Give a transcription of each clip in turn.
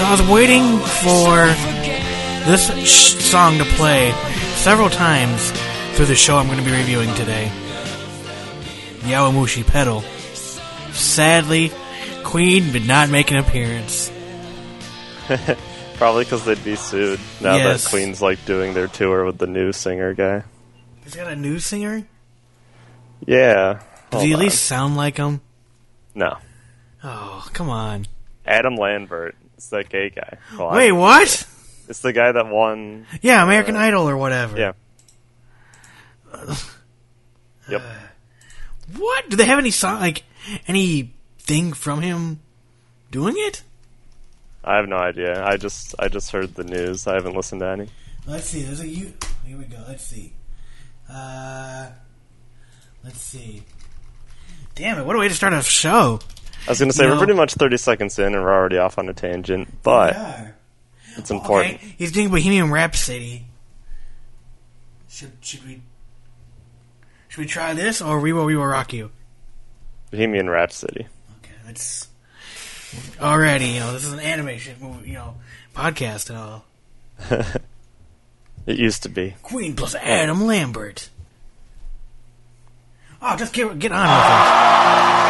So I was waiting for this sh- song to play several times through the show I'm going to be reviewing today. Yowamushi Pedal. Sadly, Queen did not make an appearance. Probably because they'd be sued now Yes. that Queen's like doing their tour with the new singer guy. He's got a new singer? Yeah. Does he at on. least sound like him? No. Oh, come on. Adam Lambert. It's that gay guy. Well, Wait, what? It's the guy that won. Yeah, American Idol or whatever. Yeah. Yep. What? Do they have any song, like, anything from him doing it? I have no idea. I just I just heard the news. I haven't listened to any. Let's see. There's a you. Here we go. Let's see. Uh, let's see. Damn it! What a way to start a show. I was gonna say No. we're pretty much thirty seconds in and we're already off on a tangent, but Yeah. it's important. Okay, he's doing Bohemian Rhapsody. Should should we should we try this or we will we will rock you? Bohemian Rhapsody. Okay, that's already you know this is an animation movie you know podcast and all. It used to be. Queen plus Adam Lambert. Oh, just get get on with it.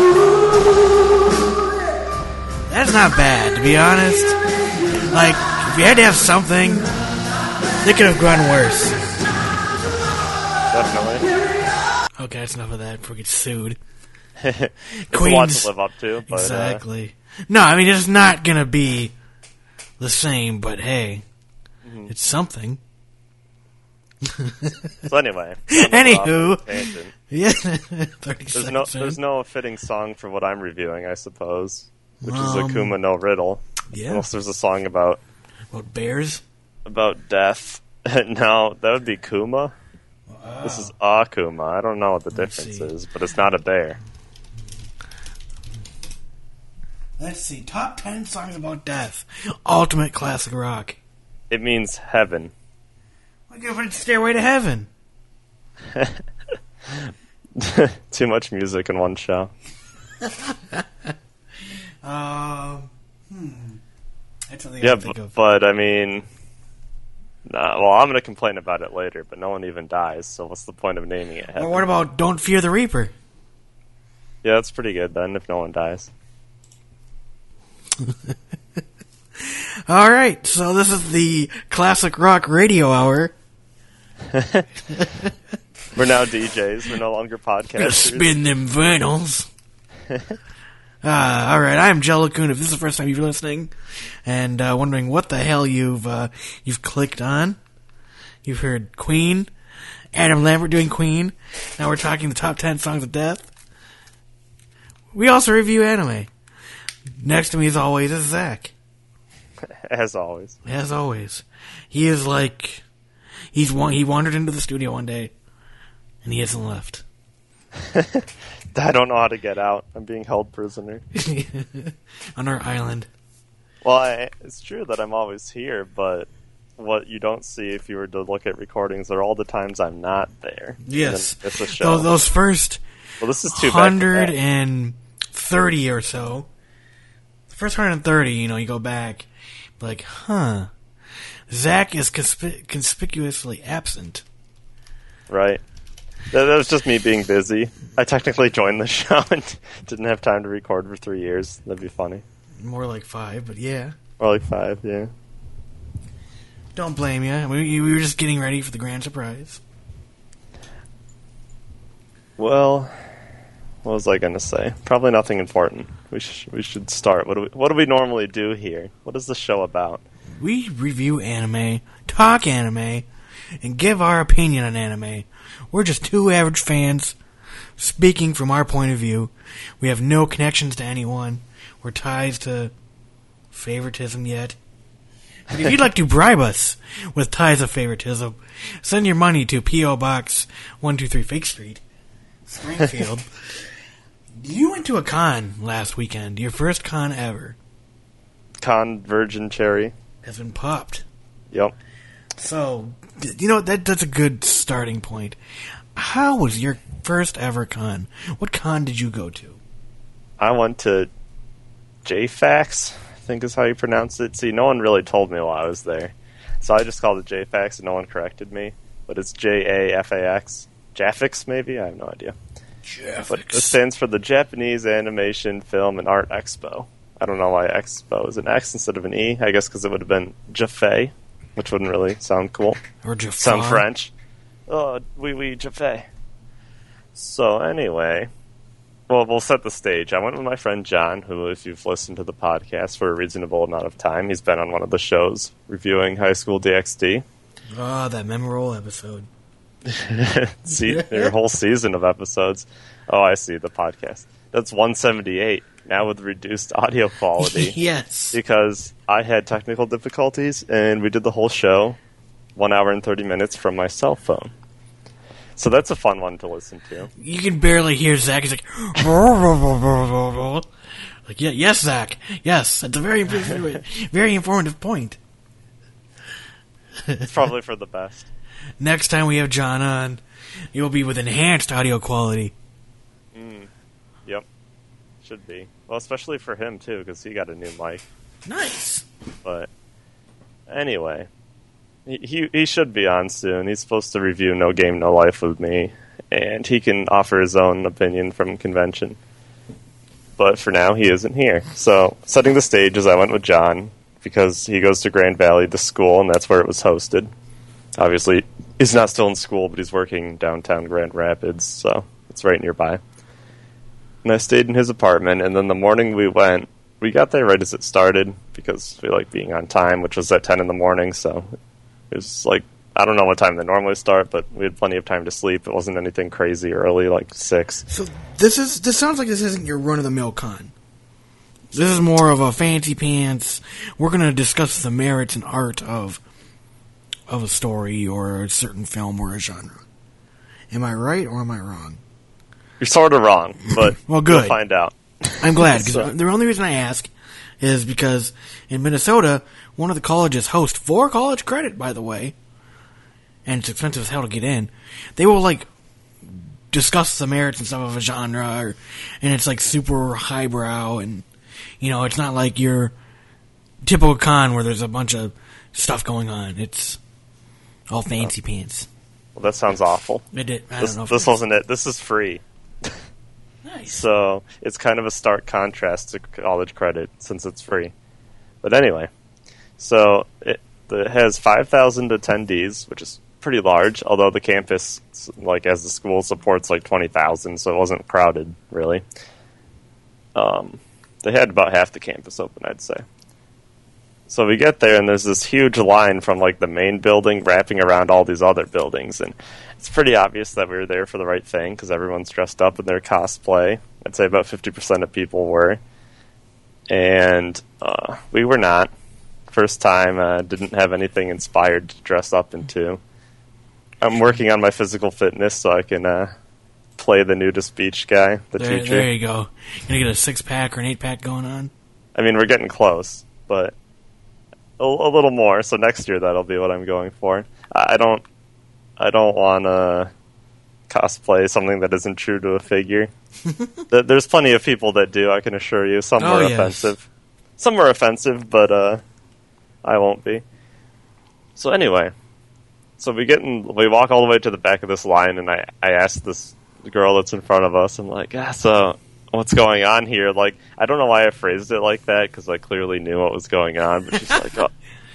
Not bad, to be honest. Like, if you had to have something, they could have gone worse. Definitely. Okay, that's enough of that before we get sued. It's a lot to live up to, but uh, exactly. No, I mean, it's not gonna be the same, but hey, Mm-hmm. it's something. so anyway. Anywho. off on a tangent. Yeah, There's no in. there's no fitting song for what I'm reviewing, I suppose. Which is Um, Akuma no Riddle. Yeah. Unless there's a song about What, bears? about death. no, that would be Kuma. This is Akuma. I don't know what the Let's difference see. is, but it's not a bear. Let's see. Top 10 songs about death. Ultimate classic rock. It means heaven. Look at it, Stairway to Heaven. Too much music in one show. Um, hmm. That's something Yeah, I think but, of. but I mean, nah, well, I'm gonna complain about it later. But no one even dies, so what's the point of naming it? Heaven? Or what about Don't Fear the Reaper? Yeah, that's pretty good then. If no one dies, All right, so this is the classic rock radio hour. we're now DJs. We're no longer podcasters. spin them vinyls. uh, all right, I'm Jellicoon. If this is the first time you're listening and uh, wondering what the hell you've uh, you've clicked on, you've heard Queen, Adam Lambert doing Queen. Now we're talking the top ten songs of death. We also review anime. Next to me, as always, is Zach. As always, As always, he is like he's one. He wandered into the studio one day, and he hasn't left. I don't know how to get out. I'm being held prisoner. on our island. Well, I, it's true that I'm always here, but what you don't see if you were to look at recordings are all the times I'm not there. Yes, it's a show. Those, those first well, this is too hundred and thirty or so. The first hundred and thirty, you know, you go back, like, huh? Zach is conspi- conspicuously absent. Right. That was just me being busy. I technically joined the show and didn't have time to record for three years. That'd be funny. More like five, but yeah. Or like five, yeah. Don't blame you. We, we were just getting ready for the grand surprise. Well, what was I going to say? Probably nothing important. We sh- we should start. What do we what do we normally do here? What is the show about? We review anime, talk anime, and give our opinion on anime. We're just two average fans speaking from our point of view. We have no connections to anyone or ties to favoritism yet. But if you'd like to bribe us with ties of favoritism, send your money to P.O. Box 123 Fake Street, Springfield. you went to a con last weekend, your first con ever, Con Virgin Cherry. has been popped. Yep. So, you know, that that's a good starting point. How was your first ever con? What con did you go to? I went to JFAX, I think is how you pronounce it. See, no one really told me while I was there. So I just called it JFAX and no one corrected me. But it's J A F A X. Jaffix, maybe? I have no idea. But it stands for the Japanese Animation Film and Art Expo. I don't know why Expo is an X instead of an E. I guess because it would have been Jaffe, which wouldn't really sound cool. Or Jafar? Sound French. Oh, oui, oui, Jaffe. So, anyway, well, we'll set the stage. I went with my friend John, who, if you've listened to the podcast for a reasonable amount of time, he's been on one of the shows reviewing High School DxD. Oh, ah, that memorable episode. see, your whole season of episodes. Oh, I see, the podcast. That's 178, now with reduced audio quality. yes. because I had technical difficulties and we did the whole show one hour and 30 minutes from my cell phone. So that's a fun one to listen to. You can barely hear Zach. He's like, like yeah, yes, Zach, yes. That's a very very informative point. It's probably for the best. Next time we have John on, you'll be with enhanced audio quality. Mm. Yep. Should be. Well, especially for him, too, because he got a new mic. Nice. But anyway, he, he, should be on soon. He's supposed to review No Game, No Life with me, and he can offer his own opinion from convention. But for now, he isn't here. So, setting the stage is I went with John because he goes to Grand Valley, the school, and that's where it was hosted. Obviously, he's not still in school, but he's working downtown Grand Rapids, so it's right nearby. And I stayed in his apartment, and then the morning we went, we got there right as it started because we like being on time, which was at 10 in the morning, so it was like, I don't know what time they normally start, but we had plenty of time to sleep. It wasn't anything crazy early, like 6. So this is this sounds like this isn't your run of the mill con. This is more of a fancy pants. We're going to discuss the merits and art of of a story or a certain film or a genre. Am I right or am I wrong? You're sort of wrong, but Well, good. we'll find out. I'm glad because So- the only reason I ask is because in Minnesota, one of the colleges hosts for college credit, by the way, and it's expensive as hell to get in. They will like discuss the merits and stuff of a genre, or, and it's like super highbrow, and you know, it's not like your typical con where there's a bunch of stuff going on. It's all fancy oh. pants. Well, that sounds awful. It did. I This, don't know if this wasn't it. This is free. Nice. So it's kind of a stark contrast to college credit since it's free. But anyway, so it, it has 5,000 attendees, which is pretty large, although the campus, like as the school, supports like 20,000, so it wasn't crowded, really. Um, they had about half the campus open, I'd say. So we get there, and there's this huge line from like the main building wrapping around all these other buildings, and it's pretty obvious that we were there for the right thing because everyone's dressed up in their cosplay. I'd say about 50% of people were, and uh, we were not. First time, uh, didn't have anything inspired to dress up into. I'm working on my physical fitness so I can uh, play the nudist beach guy, the There, teacher. there you go. Gonna get a six pack or an eight pack going on. I mean, we're getting close, but a, a little more. So next year that'll be what I'm going for. I don't, I don't want to cosplay something that isn't true to a figure. There's plenty of people that do. I can assure you. Some Oh, are yes. offensive. Some are offensive, but uh, I won't be. So anyway, so we get in, we walk all the way to the back of this line, and I I ask this girl that's in front of us, I'm like, ah, so what's going on here? Like, I don't know why I phrased it like that because I clearly knew what was going on, but she's like, oh.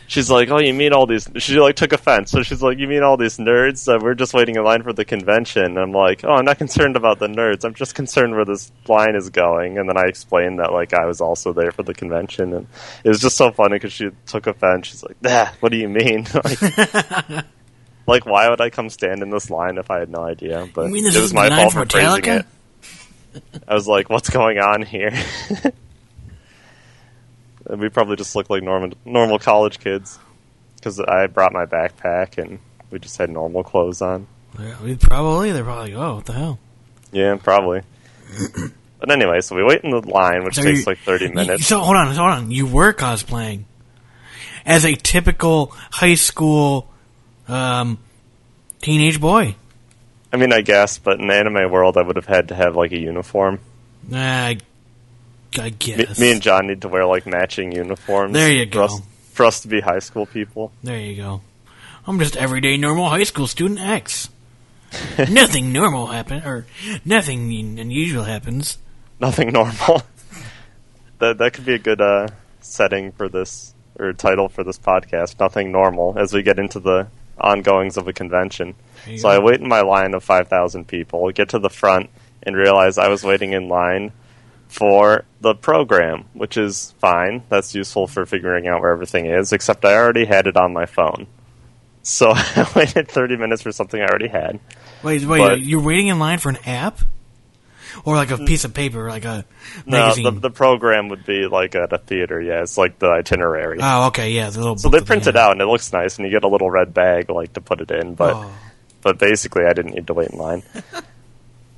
She's like, oh, you mean all these? She like took offense, so she's like, you mean all these nerds? Uh, we're just waiting in line for the convention. And I'm like, oh, I'm not concerned about the nerds. I'm just concerned where this line is going. And then I explained that like I was also there for the convention, and it was just so funny because she took offense. She's like, ah, what do you mean? like, like, why would I come stand in this line if I had no idea? But You mean this it was my fault for for phrasing it. I was like, what's going on here? We probably just look like normal normal college kids because I brought my backpack and we just had normal clothes on. Yeah, we probably they're probably like, oh, what the hell? Yeah, probably. but anyway, so we wait in the line, which So takes you- like thirty you- minutes. So hold on, hold on. You were cosplaying as a typical high school um, teenage boy. I mean, I guess, but in the anime world, I would have had to have like a uniform. Uh, I, I Me, guess. me and John need to wear like matching uniforms. There you for go. us, for us to be high school people. there you go. I'm just everyday normal high school student X. nothing normal happen or nothing unusual happens. Nothing normal. that that could be a good uh, setting for this or title for this podcast. Nothing normal as we get into the ongoings of a convention. So I wait in my line of five thousand people, get to the front, and realize I was waiting in line for the program, which is fine. That's useful for figuring out where everything is. Except I already had it on my phone. So I waited 30 minutes for something I already had. Wait, wait, But- you're waiting in line for an app? Or like a piece of paper, like a No, magazine? the, the program would be like at a theater. Yeah, it's like the itinerary. oh, okay, yeah, the little so they print it have. out and it looks nice, and you get a little red bag like to put it in. But Oh. but basically, I didn't need to wait in line.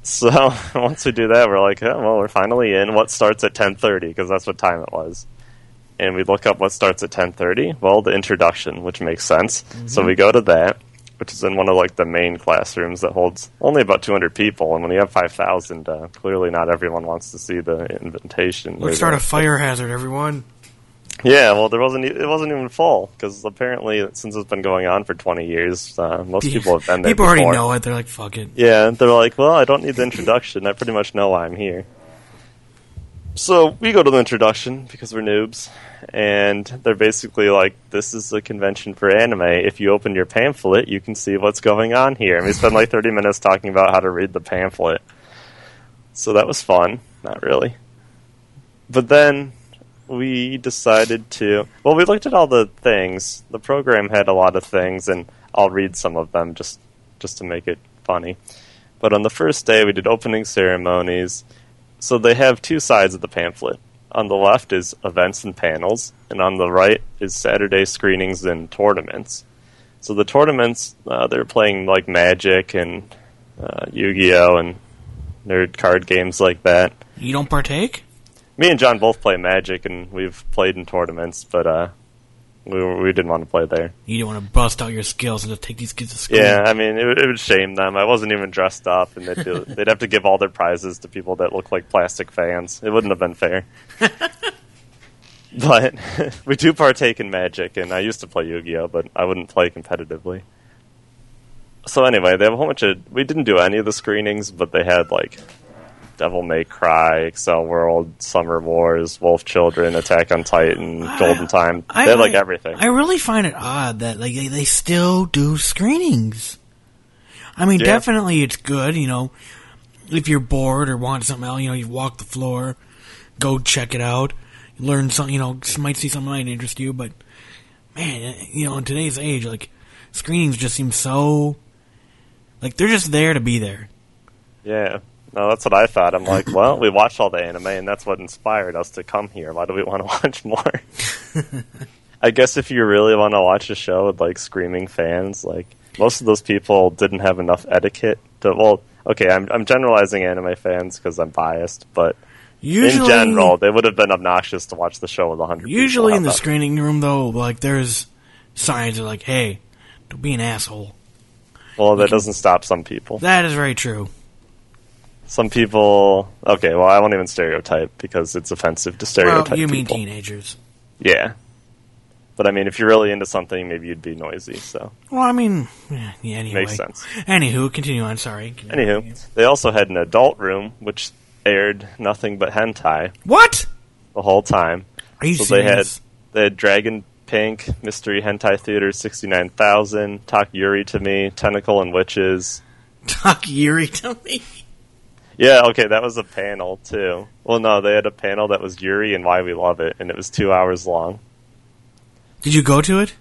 so once we do that, we're like, oh, well, we're finally in. What starts at ten thirty? Because that's what time it was. And we look up what starts at ten thirty. Well, the introduction, which makes sense. So we go to that, which is in one of like the main classrooms that holds only about two hundred people. And when you have five thousand, uh, clearly not everyone wants to see the invitation. Let's start a fire hazard, everyone. Yeah, well, there wasn't. It wasn't even full because apparently, since it's been going on for twenty years, uh, most people have been there. People already know it. They're like, fuck it. Yeah, they're like, well, I don't need the introduction. I pretty much know why I'm here. So we go to the introduction because we're noobs, and they're basically like, "This is a convention for anime. If you open your pamphlet, you can see what's going on here." And we spend like thirty minutes talking about how to read the pamphlet. So that was fun. Not really. But then we decided to. Well, we looked at all the things. The program had a lot of things, and I'll read some of them just just to make it funny. But on the first day, we did opening ceremonies. So they have two sides of the pamphlet. On the left is events and panels, and on the right is Saturday screenings and tournaments. So the tournaments, uh, they're playing like Magic and uh, Yu-Gi-Oh and nerd card games like that. You don't partake? Me and John both play Magic, and we've played in tournaments, but uh, we we didn't want to play there. You didn't want to bust out your skills and just take these kids to school. Yeah, I mean, it, would- it would shame them. I wasn't even dressed up, and they'd, do, they'd have to give all their prizes to people that look like plastic fans. It wouldn't have been fair. but we do partake in Magic, and I used to play Yu-Gi-Oh, but I wouldn't play competitively. So anyway, they have a whole bunch of. We didn't do any of the screenings, but they had like Devil May Cry, Accel World, Summer Wars, Wolf Children, Attack on Titan, Golden Time. I- they had like everything. I really find it odd that like they, they still do screenings. I mean, Yeah. definitely it's good. You know, if you're bored or want something else, you know, you walk the floor, go check it out, learn something. You know, might see something that might interest you. But man, eh, you know, in today's age, like screenings just seem so like they're just there to be there. Yeah. No, that's what I thought. I'm like, well, we watched all the anime, and that's what inspired us to come here. Why do we want to watch more? I guess if you really want to watch a show with like screaming fans, like most of those people didn't have enough etiquette to. Well, okay, I'm I'm generalizing anime fans because I'm biased, but Usually, in general, they would have been obnoxious to watch the show with 100 usually in the about- screening room though, like there's signs that are like, "Hey, don't be an asshole." Well, that doesn't stop some people. That is very true. Some people. Okay, well, I won't even stereotype because it's offensive to stereotype. Well, you mean people. teenagers? Yeah. But I mean, if you're really into something, maybe you'd be noisy. So, Well, I mean, yeah, anyway. Makes sense. Anywho, continue on. Sorry. Continue. anywho, they also had an adult room which aired nothing but hentai what? the whole time. Are you So they had serious? they had Dragon Pink, Mystery Hentai Theater, sixty nine thousand, Talk Yuri to Me, Tentacle and Witches. Talk Yuri to me. Yeah, okay, that was a panel too. Well, no, they had a panel that was Yuri and Why We Love It, and it was two hours long. Did you go to it?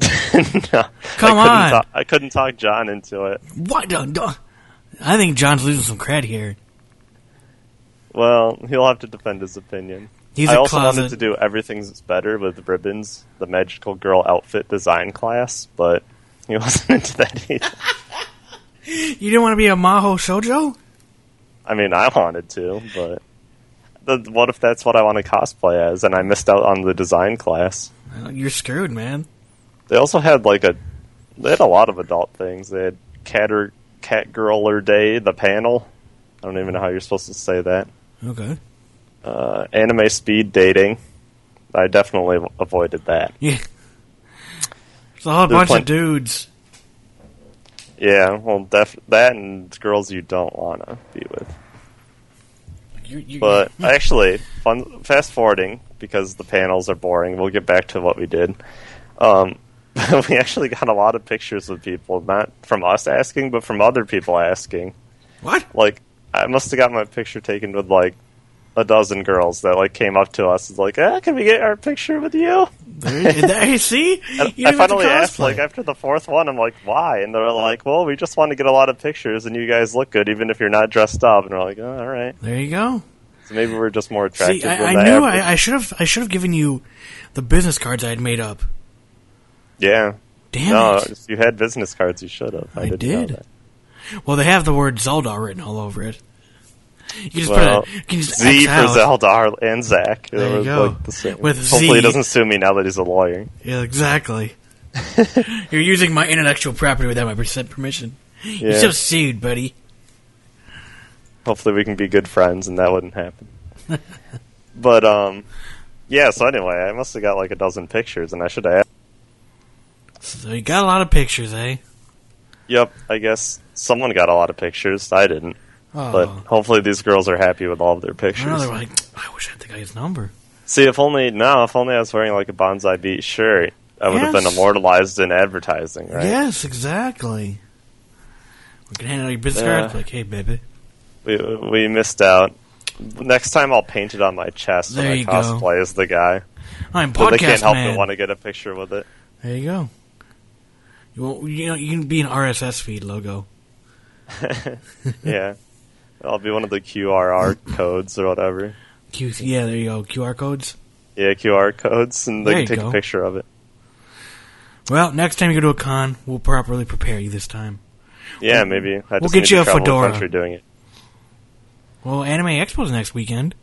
no, Come I couldn't on. talk- I couldn't talk John into it. What? I think John's losing some cred here. Well, he'll have to defend his opinion. He's I a also closet. wanted to do everything's better with ribbons, the magical girl outfit design class, but he wasn't into that either. You didn't want to be a Maho Shoujo? I mean, I wanted to, but the, what if that's what I want to cosplay as, and I missed out on the design class? Well, You're screwed, man. They also had like a, they had a lot of adult things. They had cat or cat girler day, the panel. I don't even know how you're supposed to say that. Okay. Uh, anime speed dating. I definitely avoided that. Yeah. It's a whole There's bunch plen- of dudes. Yeah, well, def- that and girls you don't want to be with. You, you, But actually, fun fast forwarding because the panels are boring. We'll get back to what we did. Um, we actually got a lot of pictures of people, not from us asking, but from other people asking. what? Like, I must have got my picture taken with like a dozen girls that like came up to us. and like, ah, can we get our picture with you? There, there, see? You I didn't have to finally asked, like, after the fourth one, I'm like, why? And they're like, well, we just want to get a lot of pictures, and you guys look good, even if you're not dressed up. And we're like, oh, all right. There you go. So maybe we're just more attractive. See, I, I knew. I, I should have. I should have given you the business cards I had made up. Yeah. Damn no, it! if you had business cards, you should have. I, I that. Well, they have the word Zelda written all over it. You just Well, put a, you can just Z X for out. Zelda and Zach. There you was go. like the same. With Hopefully, Z. he doesn't sue me now that he's a lawyer. Yeah, exactly. You're using my intellectual property without my percent permission. You're Yeah. so sued, buddy. Hopefully, we can be good friends, and that wouldn't happen. but um, yeah. So anyway, I must have got like a dozen pictures, and I should have. So you got a lot of pictures, eh? Yep, I guess someone got a lot of pictures. I didn't, Oh, but hopefully these girls are happy with all of their I pictures. know they're like, I wish I had the guy's number. See, if only now, if only I was wearing like a bonsai beat shirt, I would have been immortalized in advertising, right? Yes, exactly. We can hand out your business Yeah. cards, like, hey, baby. We we missed out. Next time I'll paint it on my chest There when I you go. cosplay as the guy. I'm But they can't help man. but want to get a picture with it. There you go. You, won't- you know, you can be an RSS feed logo. yeah. I'll be one of the QRR codes or whatever. Q, yeah, there you go. QR codes. Yeah, QR codes, and they There can take go. a picture of it. Well, next time you go to a con, we'll properly prepare you this time. Yeah, maybe. I we'll get you a fedora. country doing it. Well, Anime Expo's next weekend.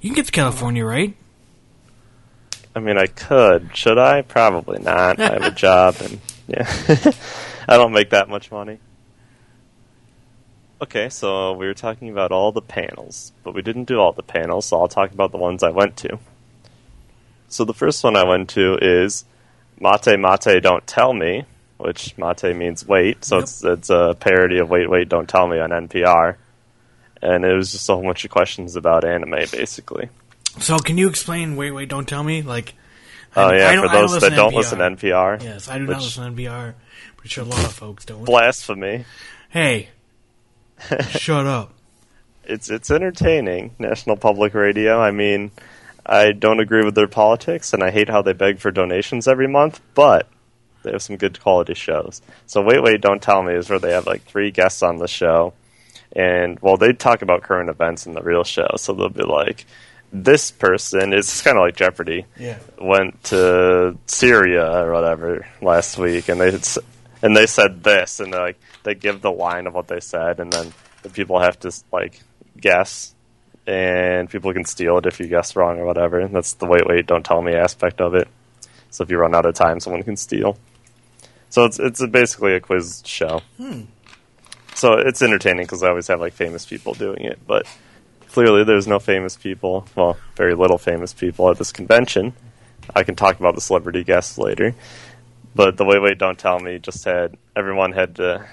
You can get to California, right? I mean, I could. Should I? Probably not. I have a job, and yeah, I don't make that much money. Okay, so we were talking about all the panels, but we didn't do all the panels, so I'll talk about the ones I went to. So the first one I went to is Mate Mate Don't Tell Me, which Mate means wait, so Yep. it's it's a parody of Wait Wait Don't Tell Me on NPR. And it was just a whole bunch of questions about anime, basically. So, can you explain? Wait, wait, don't tell me. Like, Oh I- yeah, for I don't those that don't NPR. listen to NPR. yes, I do not listen to NPR. Pretty sure a lot of folks don't. Blasphemy. Hey, shut up. It's it's entertaining. National Public Radio. I mean, I don't agree with their politics, and I hate how they beg for donations every month. But they have some good quality shows. So wait, wait, don't tell me is where they have like three guests on the show, and well, they talk about current events in the real show. So they'll be like, this person is kind of like Jeopardy Yeah. went to Syria or whatever last week, and they and they said this, and they like they give the line of what they said, and then the people have to like guess, and people can steal it if you guess wrong or whatever. And that's the wait, wait, don't tell me aspect of it. So if you run out of time, someone can steal. So it's it's basically a quiz show. Hmm. So it's entertaining because I always have like famous people doing it, but clearly there's no famous people. Well, very little famous people at this convention. I can talk about the celebrity guests later. But the wait, wait, don't tell me just had everyone had to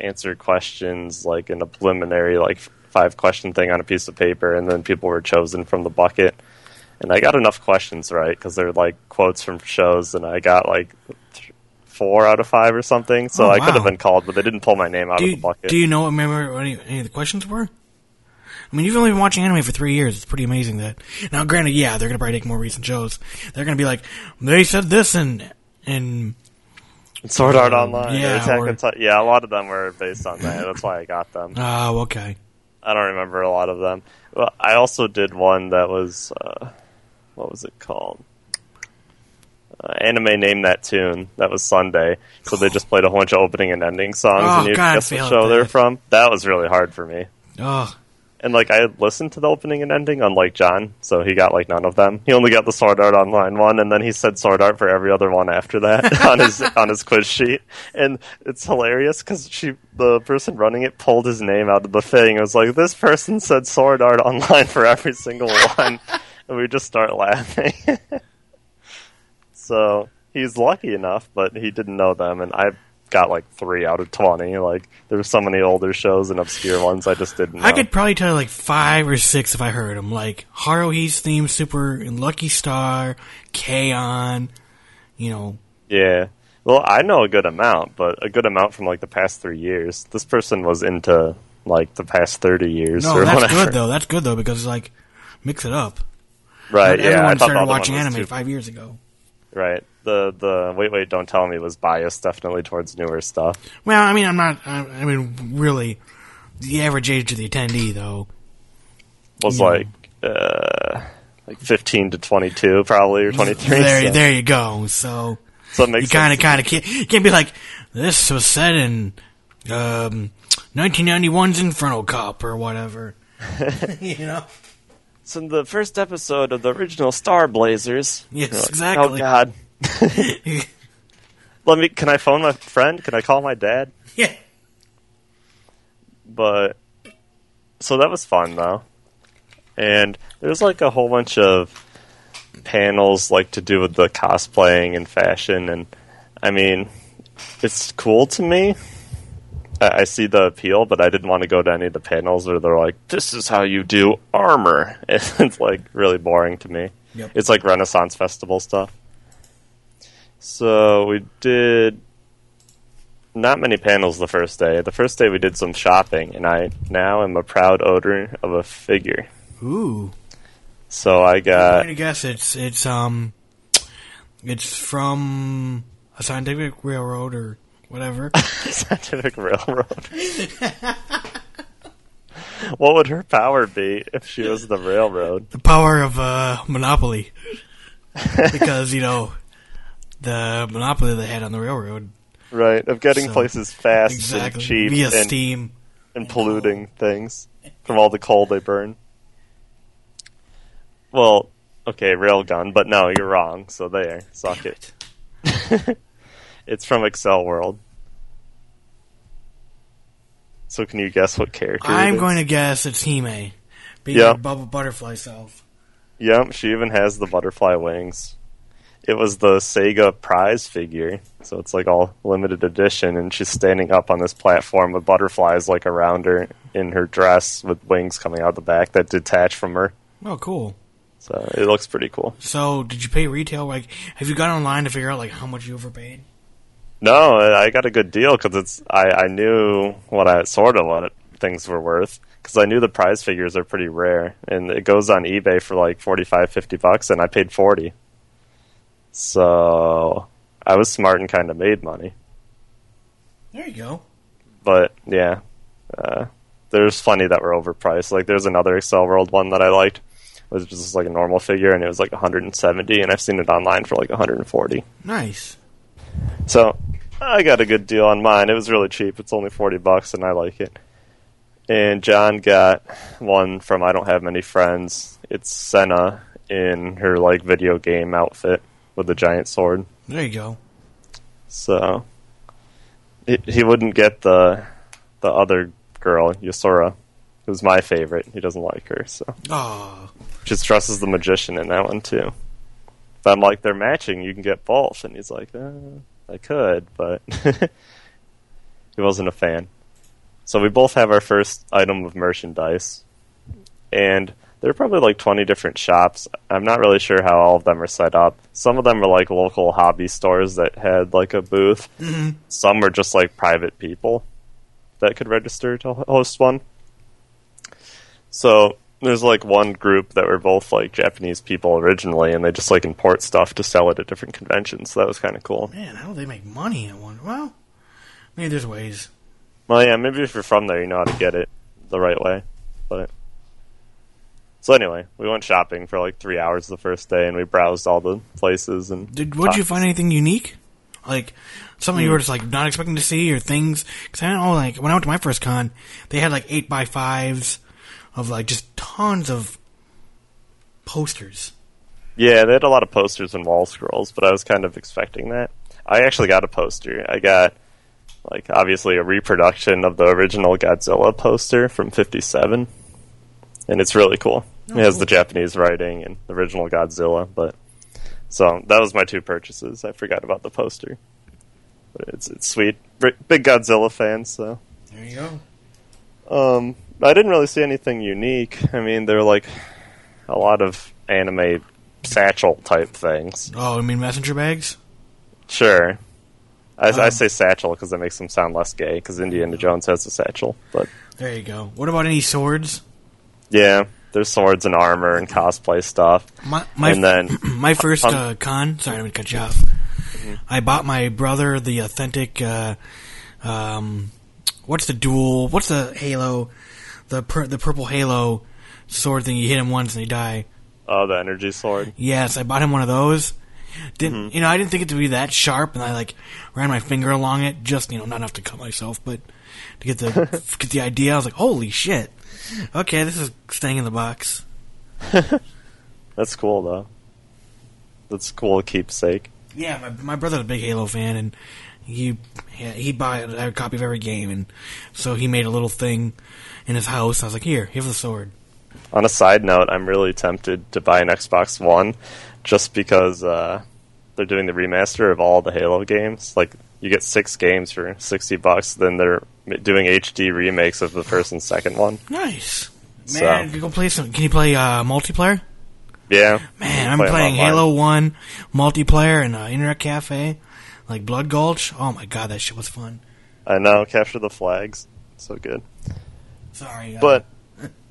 answer questions like in a preliminary like five question thing on a piece of paper, and then people were chosen from the bucket. And I got enough questions right because they're like quotes from shows, and I got like th- four out of five or something. So Oh, I could have been called, but they didn't pull my name out Do of the bucket. do you know remember what any, any of the questions were? I mean, you've only been watching anime for three years. It's pretty amazing that. Now, granted, yeah, they're gonna probably take more recent shows. They're gonna be like, they said this and and Sword Art Online, Yeah, Attack or-. Yeah, a lot of them were based on that. That's why I got them. oh, okay. I don't remember a lot of them. Well, I also did one that was uh, what was it called? Uh, anime name that tune. That was Sunday. So they just played a whole bunch of opening and ending songs, Oh, and you guess what show they're from. That was really hard for me. Oh, And like I had listened to the opening and ending, on like John, so he got like none of them. He only got the Sword Art Online one, and then he said Sword Art for every other one after that on his on his quiz sheet. And it's hilarious because she, the person running it, pulled his name out of the thing. It was like this person said Sword Art Online for every single one, and we just start laughing. so he's lucky enough, but he didn't know them, and I. Got like three out of twenty. Like there's so many older shows and obscure ones I just didn't. Know. I could probably tell you like five or six if I heard them. Like Haruhi's theme, Super, and Lucky Star, K-On, you know. Yeah. Well, I know a good amount, but a good amount from like the past three years. This person was into like the past thirty years No, that's whatever. good though. That's good though because it's like mix it up. Right? Not yeah. I everyone started watching anime too- five years ago. Right. The the wait wait don't tell me was biased definitely towards newer stuff. Well, I mean, I'm not. I, I mean, really, the average age of the attendee though. Was like uh like fifteen to twenty two probably or twenty three. There, so, there you go. So so it you kind of, kind of can't, can't be like this was said in um, 1991's Inferno Cop or whatever. you know. So in the first episode of the original Star Blazers. Yes, like, oh, exactly. Oh God. Let me. Can I phone my friend? Can I call my dad? yeah. but so that was fun though and there's like a whole bunch of panels like to do with the cosplaying and fashion and i mean it's cool to me I I see the appeal, but I didn't want to go to any of the panels where they're like, "This is how you do armor." It's like really boring to me. Yep. It's like Renaissance Festival stuff. So we did not many panels the first day. The first day we did some shopping, and I now am a proud owner of a figure. Ooh. So I I'm got gonna guess it's it's um, it's from a scientific railroad or whatever. Scientific Railroad. what would her power be if she was the railroad? the power of uh, monopoly, because you know the monopoly they had on the railroad Right, of getting So, places fast exactly and cheap via and, steam. and polluting things from all the coal they burn. Well, okay, railgun, but no, you're wrong. So there, suck it. it's from Accel World. So can you guess what character? I'm going to guess it's Hime, being her bubble butterfly self. Yep, she even has the butterfly wings. It was the Sega prize figure, so it's like all limited edition, and she's standing up on this platform with butterflies like around her in her dress with wings coming out the back that detach from her. Oh, cool. So it looks pretty cool. So, did you pay retail? Like, have you gone online to figure out like how much you overpaid? No, I got a good deal because it's I, I knew what I sort of what things were worth because I knew the prize figures are pretty rare, and it goes on eBay for like 45, 50 bucks, and I paid forty. So I was smart and kind of made money. There you go. But yeah, uh, there's plenty that were overpriced. Like there's another Accel World one that I liked, It was just like a normal figure, and it was like 170, and I've seen it online for like 140. Nice. So I got a good deal on mine. It was really cheap. It's only forty bucks, and I like it. And John got one from I don't have many friends. It's Senna in her like video game outfit with a giant sword. There you go. So he, he wouldn't get the the other girl, Yasura, who's my favorite. He doesn't like her, so Oh, just dresses the magician in that one too. I'm like, they're matching. You can get both, and he's like, uh, I could, but he wasn't a fan. So we both have our first item of merchandise, and there are probably like 20 different shops. I'm not really sure how all of them are set up. Some of them are like local hobby stores that had like a booth. Some are just like private people that could register to host one. So there's like one group that were both like Japanese people originally, and they just like import stuff to sell it at different conventions. So that was kind of cool. man, how do they make money? I wonder. Well, maybe there's ways. Well, yeah, maybe if you're from there, you know how to get it the right way. But so anyway, we went shopping for like three hours the first day, and we browsed all the places. And Did would you find anything unique? Like something Hmm. you were just like not expecting to see, or things? Because I don't know. Like when I went to my first con, they had like eight by fives of like just tons of posters. Yeah, they had a lot of posters and wall scrolls, but I was kind of expecting that. I actually got a poster. I got like obviously a reproduction of the original Godzilla poster from '57, and it's really cool. it has the Japanese writing and the original Godzilla, but so that was my two purchases. I forgot about the poster, but it's it's sweet. Big Godzilla fan, so There you go. um, I didn't really see anything unique. I mean, there were like a lot of anime satchel type things. Oh, I mean messenger bags. Sure. I, I Um, say satchel because that makes them sound less gay. Because Indiana Jones has a satchel, but There you go. What about any swords? yeah, there's swords and armor and cosplay stuff. My my And then my first Um, uh, con. Sorry, I'm gonna cut you off. I bought my brother the authentic. Uh, um, what's the dual? What's the Halo? The pur- the purple Halo sword thing. You hit him once and they die. oh, the energy sword. Yes, I bought him one of those. Didn't Mm-hmm. you know? I didn't think it to be that sharp, and I like ran my finger along it. Just you know, not enough to cut myself, but to get the get the idea. I was like, holy shit! Okay, this is staying in the box. That's cool though. That's cool keepsake. Yeah, my my brother's a big Halo fan, and he yeah, he bought a copy of every game, and so he made a little thing in his house. I was like, here, here's the sword. On a side note, I'm really tempted to buy an Xbox One just because uh, they're doing the remaster of all the Halo games. Like you get six games for sixty bucks. Then they're doing HD remakes of the first and second one. Nice, So- man. You go play some. Can you play uh, multiplayer? Yeah, Man, I'm Play playing online. Halo One multiplayer in uh, Internet Cafe, like Blood Gulch. Oh my god, that shit was fun. I know. Capture the flags. So good. Sorry, uh, But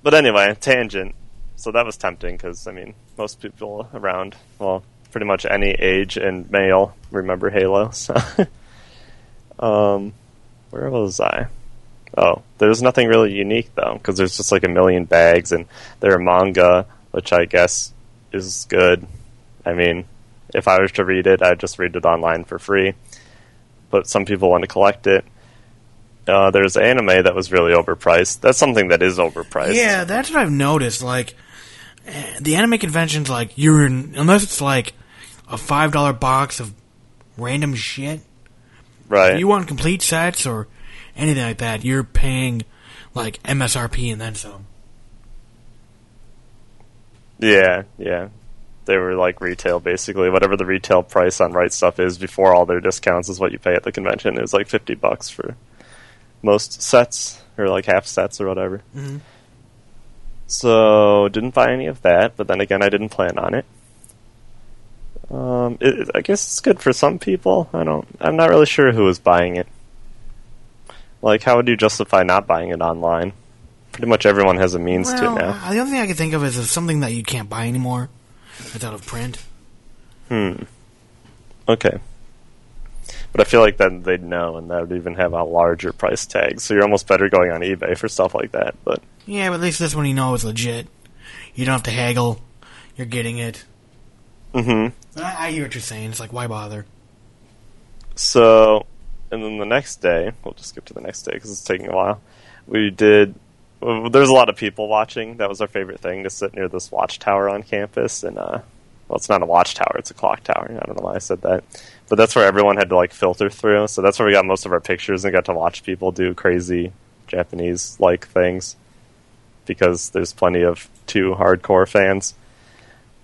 but anyway, tangent. So that was tempting because I mean, most people around, well, pretty much any age and male remember Halo. So, um, where was I? Oh, there's nothing really unique though, because there's just like a million bags, and there are manga, which I guess is good. I mean, if I was to read it, I'd just read it online for free. But some people want to collect it. Uh, there's anime that was really overpriced. That's something that is overpriced. Yeah, that's what I've noticed. Like the anime conventions, like you're in, unless it's like a five dollar box of random shit. right. If you want complete sets or anything like that, you're paying like MSRP and then some. Yeah, yeah. They were like retail, basically. Whatever the retail price on Right Stuf is before all their discounts is what you pay at the convention. It was like fifty bucks for most sets, or like half sets, or whatever. Mhm. So didn't buy any of that, but then again, I didn't plan on it. Um, it, I guess it's good for some people. I don't. I'm not really sure who was buying it. Like, how would you justify not buying it online? Pretty much everyone has a means Well, to now. uh, the only thing I can think of is, is something that you can't buy anymore. It's out of print. Hmm. Okay. But I feel like then they'd know, and that would even have a larger price tag. So you're almost better going on eBay for stuff like that. But Yeah, but at least this one you know is legit. You don't have to haggle. You're getting it. hmm I, I hear what you're saying. It's like, why bother? so and then the next day, we'll just skip to the next day because it's taking a while. We did. Well, there's a lot of people watching. That was our favorite thing to sit near this watchtower on campus, and uh, well, it's not a watchtower; it's a clock tower. I don't know why I said that, but that's where everyone had to like filter through. So that's where we got most of our pictures and got to watch people do crazy Japanese like things because there's plenty of two hardcore fans,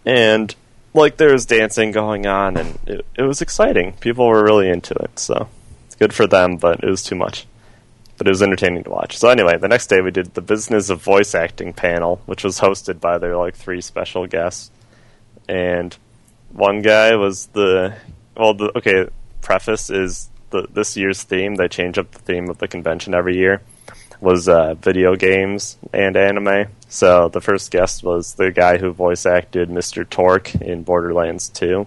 and like there was dancing going on, and it, it was exciting. People were really into it, so it's good for them, but it was too much. But it was entertaining to watch. So anyway, the next day we did the business of voice acting panel, which was hosted by their like three special guests, and one guy was the well, the okay. Preface is the this year's theme. They change up the theme of the convention every year. Was uh, video games and anime. So the first guest was the guy who voice acted Mr. Torgue in Borderlands 2.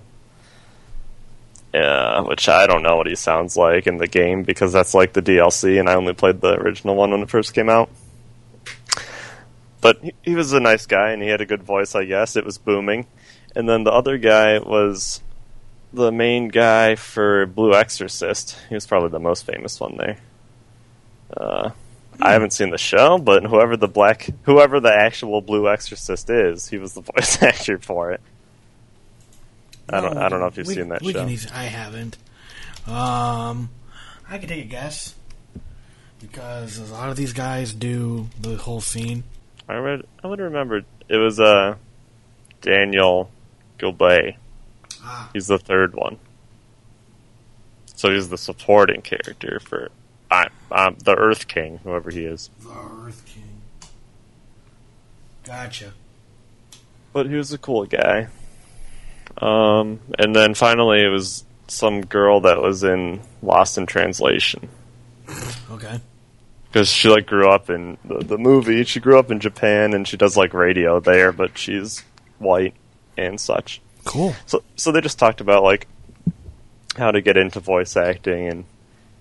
Yeah, which I don't know what he sounds like in the game because that's like the DLC, and I only played the original one when it first came out. But he, he was a nice guy, and he had a good voice, I guess. It was booming. And then the other guy was the main guy for Blue Exorcist. He was probably the most famous one there. Uh, I haven't seen the show, but whoever the black, whoever the actual Blue Exorcist is, he was the voice actor for it. I don't, I don't know if you've we, seen that show. I haven't. Um, I can take a guess because a lot of these guys do the whole scene. I read, I would remember it was uh, Daniel Gilbay. Ah. He's the third one, so he's the supporting character for I, um, the Earth King, whoever he is. The Earth King. Gotcha. but he was a cool guy. Um, and then finally, it was some girl that was in Lost in Translation Okay. because she like grew up in the, the movie. She grew up in Japan and she does like radio there, but she's white and such. Cool. So, so they just talked about like how to get into voice acting and.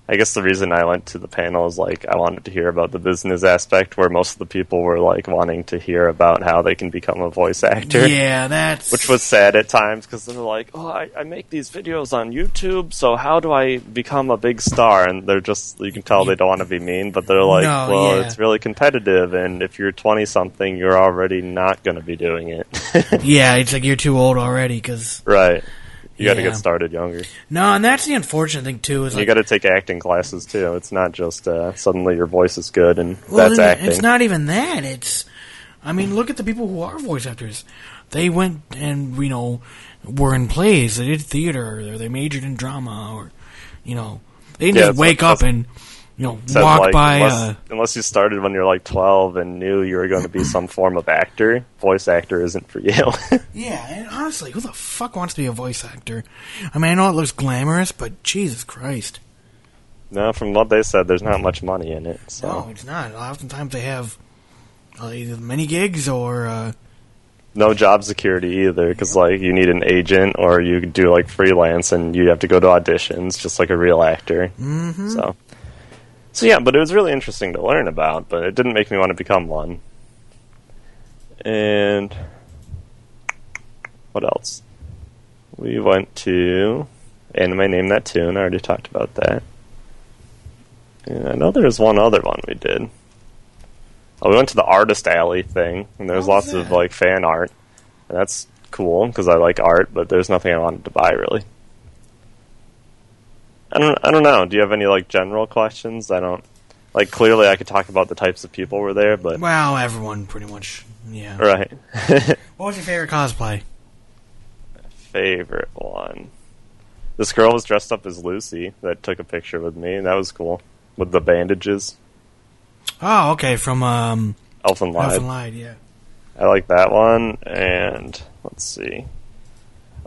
I guess the reason I went to the panel is like I wanted to hear about the business aspect, where most of the people were like wanting to hear about how they can become a voice actor. Yeah, that's which was sad at times because they're like, "Oh, I, I make these videos on YouTube, so how do I become a big star?" And they're just you can tell they don't want to be mean, but they're like, No, "Well, yeah. it's really competitive, and if you're 20 something, you're already not going to be doing it." yeah. It's like you're too old already. Because right? You got to Yeah. get started younger. no, and that's the unfortunate thing too. Is you like got to take acting classes too. It's not just uh, suddenly your voice is good and Well, that's acting. It's not even that. It's, I mean, look at the people who are voice actors. They went and you know were in plays. They did theater. Or they majored in drama, or you know, they didn't Yeah, just wake up and you know Said, walk like, by. unless, uh, unless you started when you're like 12 and knew you were going to be some form of actor, voice actor isn't for you. yeah, and honestly, who the fuck wants to be a voice actor? I mean, I know it looks glamorous, but Jesus Christ, No, from what they said, there's not much money in it. So no, it's not. Oftentimes they have uh, either mini gigs or uh, no job security either, because like you need an agent or you do like freelance and you have to go to auditions just like a real actor. Mm-hmm. So, so yeah, but it was really interesting to learn about, but it didn't make me want to become one. And what else? We went to anime name that tune. I already talked about that. And I know there was one other one we did. Oh, we went to the artist alley thing, and there's lots of like fan art, and that's cool because I like art. But there's nothing I wanted to buy really. I don't. I don't know. Do you have any like general questions? I don't. Like clearly, I could talk about the types of people were there, but well, everyone pretty much. Yeah. right. What was your favorite cosplay? Favorite one. This girl was dressed up as Lucy that took a picture with me, and that was cool with the bandages. Oh, okay, from um, Elfen Lied. Elf and Lied, yeah. I like that one, and let's see.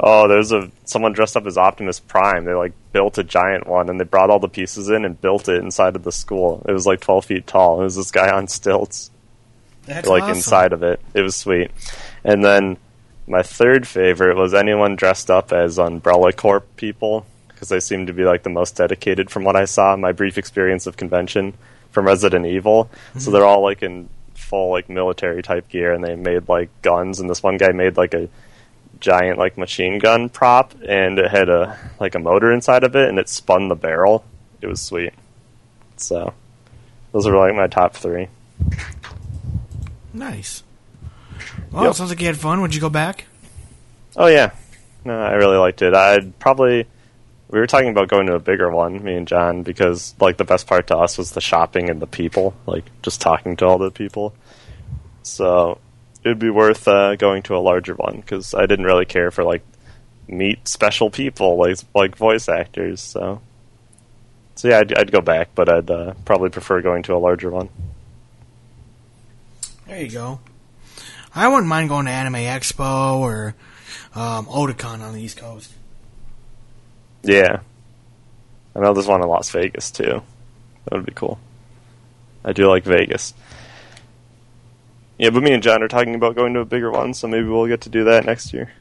Oh, there's a someone dressed up as Optimus Prime. They like built a giant one, and they brought all the pieces in and built it inside of the school. It was like 12 feet tall. It was this guy on stilts, That's like awesome. inside of it. It was sweet. And then my third favorite was anyone dressed up as Umbrella Corp people because they seemed to be like the most dedicated from what I saw my brief experience of convention from Resident Evil. Mm-hmm. So they're all like in full like military type gear and they made like guns and this one guy made like a giant like machine gun prop and it had a like a motor inside of it and it spun the barrel it was sweet. So those are like my top three. Nice. Well, Yep. sounds like you had fun. Would you go back? Oh yeah, no, I really liked it. I'd probably we were talking about going to a bigger one, me and John, because like the best part to us was the shopping and the people, like just talking to all the people. So it'd be worth uh, going to a larger one because I didn't really care for like meet special people like like voice actors. So so yeah, I'd, I'd go back, but I'd uh, probably prefer going to a larger one. There you go. I wouldn't mind going to Anime Expo or um, Otakon on the East Coast. Yeah. I know there's one in Las Vegas too. That would be cool. I do like Vegas. Yeah, but me and John are talking about going to a bigger one, so maybe we'll get to do that next year.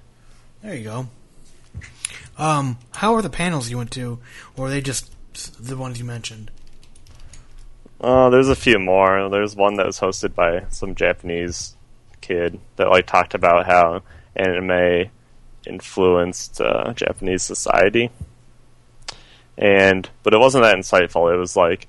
There you go. Um, how are the panels you went to, or are they just the ones you mentioned? Uh, there's a few more. There's one that was hosted by some Japanese kid that like talked about how anime influenced uh, Japanese society. And but it wasn't that insightful. It was like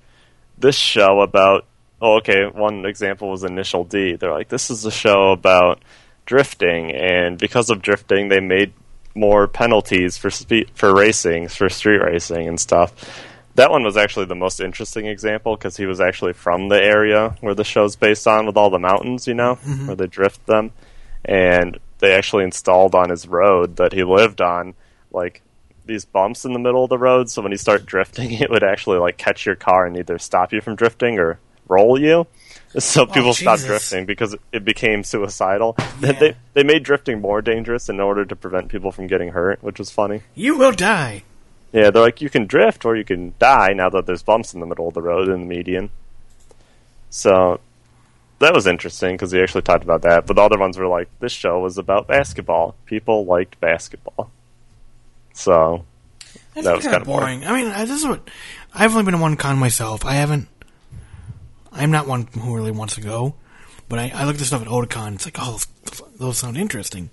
this show about. Oh, okay. One example was Initial D. They're like, this is a show about drifting, and because of drifting, they made more penalties for spe- for racing, for street racing and stuff. That one was actually the most interesting example because he was actually from the area where the show's based on, with all the mountains, you know, mm-hmm. where they drift them, and they actually installed on his road that he lived on, like these bumps in the middle of the road. So when you start drifting, it would actually like catch your car and either stop you from drifting or roll you. So oh, people stopped drifting because it became suicidal. Yeah. They they made drifting more dangerous in order to prevent people from getting hurt, which was funny. You will die. Yeah, they're like you can drift or you can die now that there's bumps in the middle of the road in the median. So that was interesting because he actually talked about that. But the other ones were like this show was about basketball. People liked basketball. So That's That was kind of boring. boring. I mean, this is what I've only been to one con myself. I haven't. I'm not one who really wants to go, but I, I look at the stuff at Otakon. It's like, oh, those, those sound interesting.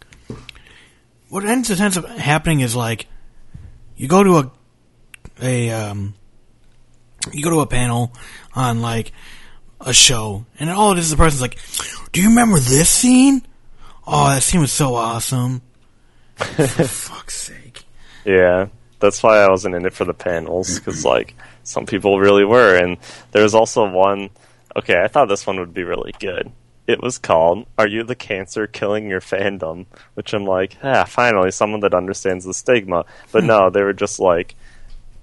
What ends up ends up happening is like, you go to a a um, you go to a panel on like a show, and all it is, the person's like, "Do you remember this scene? Oh, that scene was so awesome." For fuck's sake. Yeah, that's why I wasn't in it for the panels because like some people really were, and there was also one. Okay, I thought this one would be really good. It was called "Are You the Cancer Killing Your Fandom?" Which I'm like, ah, finally someone that understands the stigma. But no, they were just like,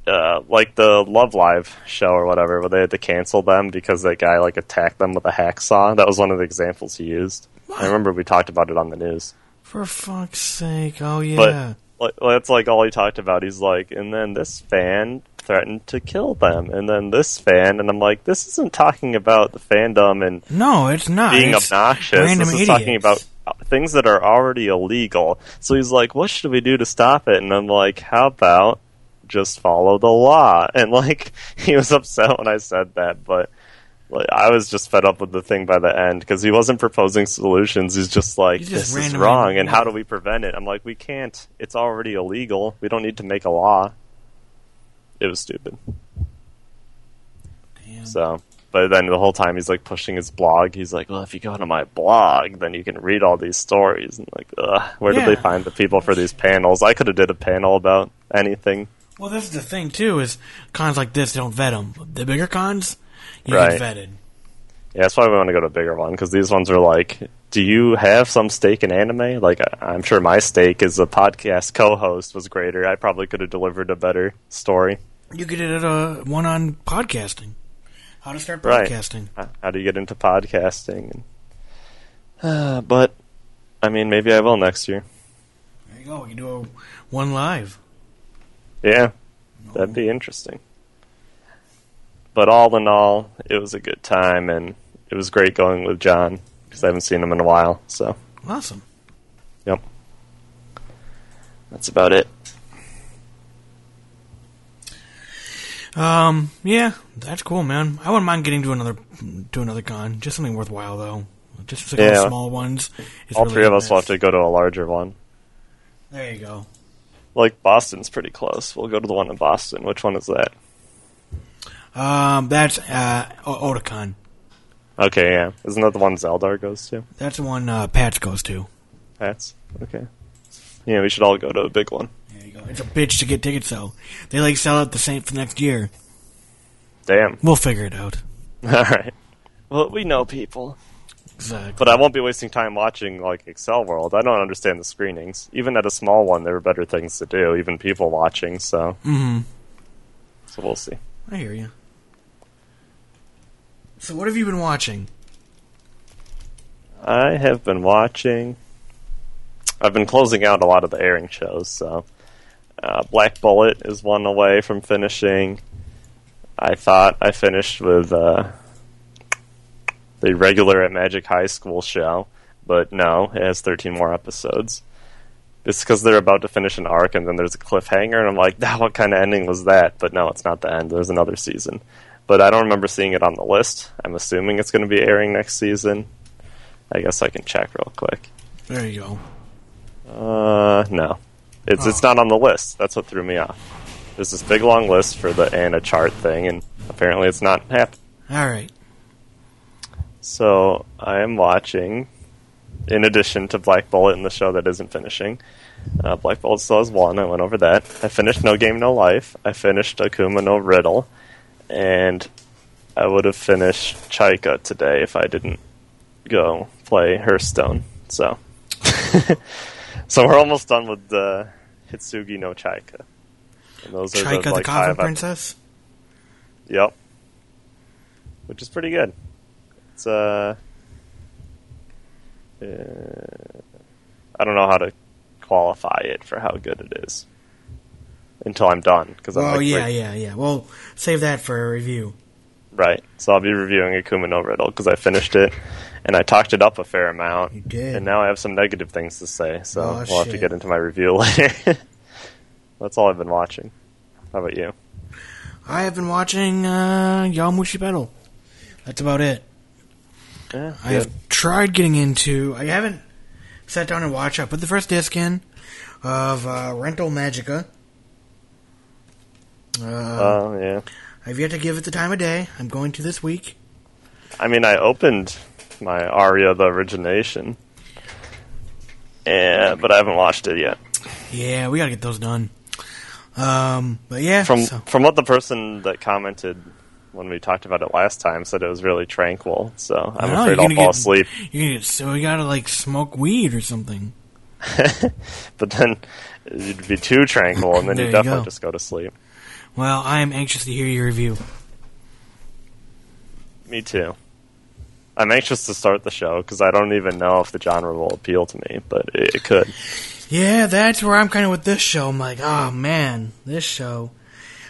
uh, like the Love Live show or whatever, where they had to cancel them because that guy like attacked them with a hacksaw. That was one of the examples he used. I remember we talked about it on the news. For fuck's sake! Oh yeah. But like, that's like all he talked about. He's like, and then this fan threatened to kill them, and then this fan, and I'm like, this isn't talking about the fandom and no, it's not. being It's obnoxious. This is talking about uh, things that are already illegal. So he's like, what should we do to stop it? And I'm like, how about just follow the law? And like, he was upset when I said that, but. Like, I was just fed up with the thing by the end because he wasn't proposing solutions. He's just like, He's just "This is wrong, and how do we prevent it?" I'm like, "We can't. It's already illegal. We don't need to make a law." It was stupid. Damn. So, but then the whole time he's like pushing his blog. He's like, "Well, if you go to my blog, then you can read all these stories." And like, ugh, where did they find the people for these panels? I could have did a panel about anything. Well, this is the thing too: is cons like this they don't vet them. The bigger cons, you Right. get vetted. Yeah, that's why we want to go to a bigger one because these ones are like, do you have some stake in anime? Like, I'm sure my stake as a podcast co-host was greater. I probably could have delivered a better story. You get it at a one on podcasting. How to start podcasting? H- How do you get into podcasting? Uh, but I mean, maybe I will next year. There you go. You do a one live. Yeah, that'd be interesting. But all in all, it was a good time, and it was great going with John because I haven't seen him in a while. So, Awesome. yep, that's about it. Um, yeah, that's cool, man. I wouldn't mind getting to another to another con. Just something worthwhile, though. Just like all the Yeah. small ones. all really three of us will have to go to a larger one. There you go. Like Boston's pretty close. We'll go to the one in Boston. Which one is that? Um, that's uh, o- Otakon. Okay, yeah. Isn't that the one Zeldar goes to? That's the one uh, Patch goes to. That's okay. Yeah, we should all go to a big one. It's a bitch to get tickets though. They like sell out the same for next year. Damn. We'll figure it out. All right. Well, we know people. Exactly. But I won't be wasting time watching like Accel World. I don't understand the screenings. Even at a small one, there are better things to do. Even people watching. So, Mm-hmm. so we'll see. I hear you. So what have you been watching? I have been watching. I've been closing out a lot of the airing shows. So, uh, Black Bullet is one away from finishing. I thought I finished with uh, the regular at Magic High School show, but no, it has 13 more episodes. It's because they're about to finish an arc, and then there's a cliffhanger, and I'm like, ah, what kind of ending was that? But no, it's not the end. There's another season. But I don't remember seeing it on the list. I'm assuming it's going to be airing next season. I guess I can check real quick. There you go. Uh, no, it's it's Oh. not on the list. That's what threw me off. There's this big long list for the Anna chart thing, and apparently it's not happening. All right. So I am watching, in addition to Black Bullet and the show that isn't finishing. Uh, Black Bullet still has one. I went over that. I finished No Game No Life. I finished Akuma No Riddle, and I would have finished Chaika today if I didn't go play Hearthstone. So, so we're almost done with the Hitsugi no Chaika. And those are Chaika the like, Coffin five ep- Princess. Yep. Which is pretty good. It's uh, uh I don't know how to qualify it for how good it is until I'm done because I'm Oh like, yeah, yeah, yeah. Well, save that for a review. right. So I'll be reviewing Akuma no Riddle because I finished it and I talked it up a fair amount. You did. And now I have some negative things to say, so Oh, we'll have to get into my review later. That's all I've been watching. How about you? I have been watching uh, Yowamushi Pedal. That's about it. Yeah, I have tried getting into. I haven't sat down and watched. I put the first disc in of uh, Rental Magica. Uh, Oh yeah. I've yet to give it the time of day. I'm going to this week. I mean, I opened my Aria the Origination, yeah, but I haven't watched it yet. Yeah, we gotta get those done. Um, but yeah, From so- from what the person that commented when we talked about it last time said, it was really tranquil. So I'm know, afraid I'll fall get- asleep. Get, so we gotta like smoke weed or something. But then it'd be too tranquil, and then you you definitely go. just go to sleep. Well, I am anxious to hear your review. Me too. I'm anxious to start the show because I don't even know if the genre will appeal to me, but it, it could. Yeah, that's where I'm kind of with this show. I'm like, oh ah, man, this show.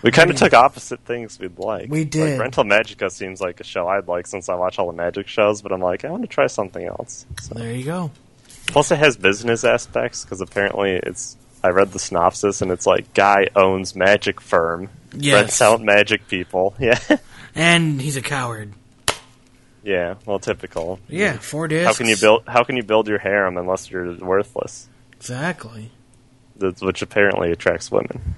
We kind of took opposite things we'd like. We did. Like, Rental Magica seems like a show I'd like since I watch all the magic shows, but I'm like, I want to try something else. So. There you go. Plus, it has business aspects because apparently it's. I read the synopsis and it's like guy owns magic firm, Yes. rents out magic people. Yeah, And he's a coward. Yeah. Well, typical. Yeah, four discs. How can you build? How can you build your harem unless you're worthless? Exactly. That's, which apparently attracts women.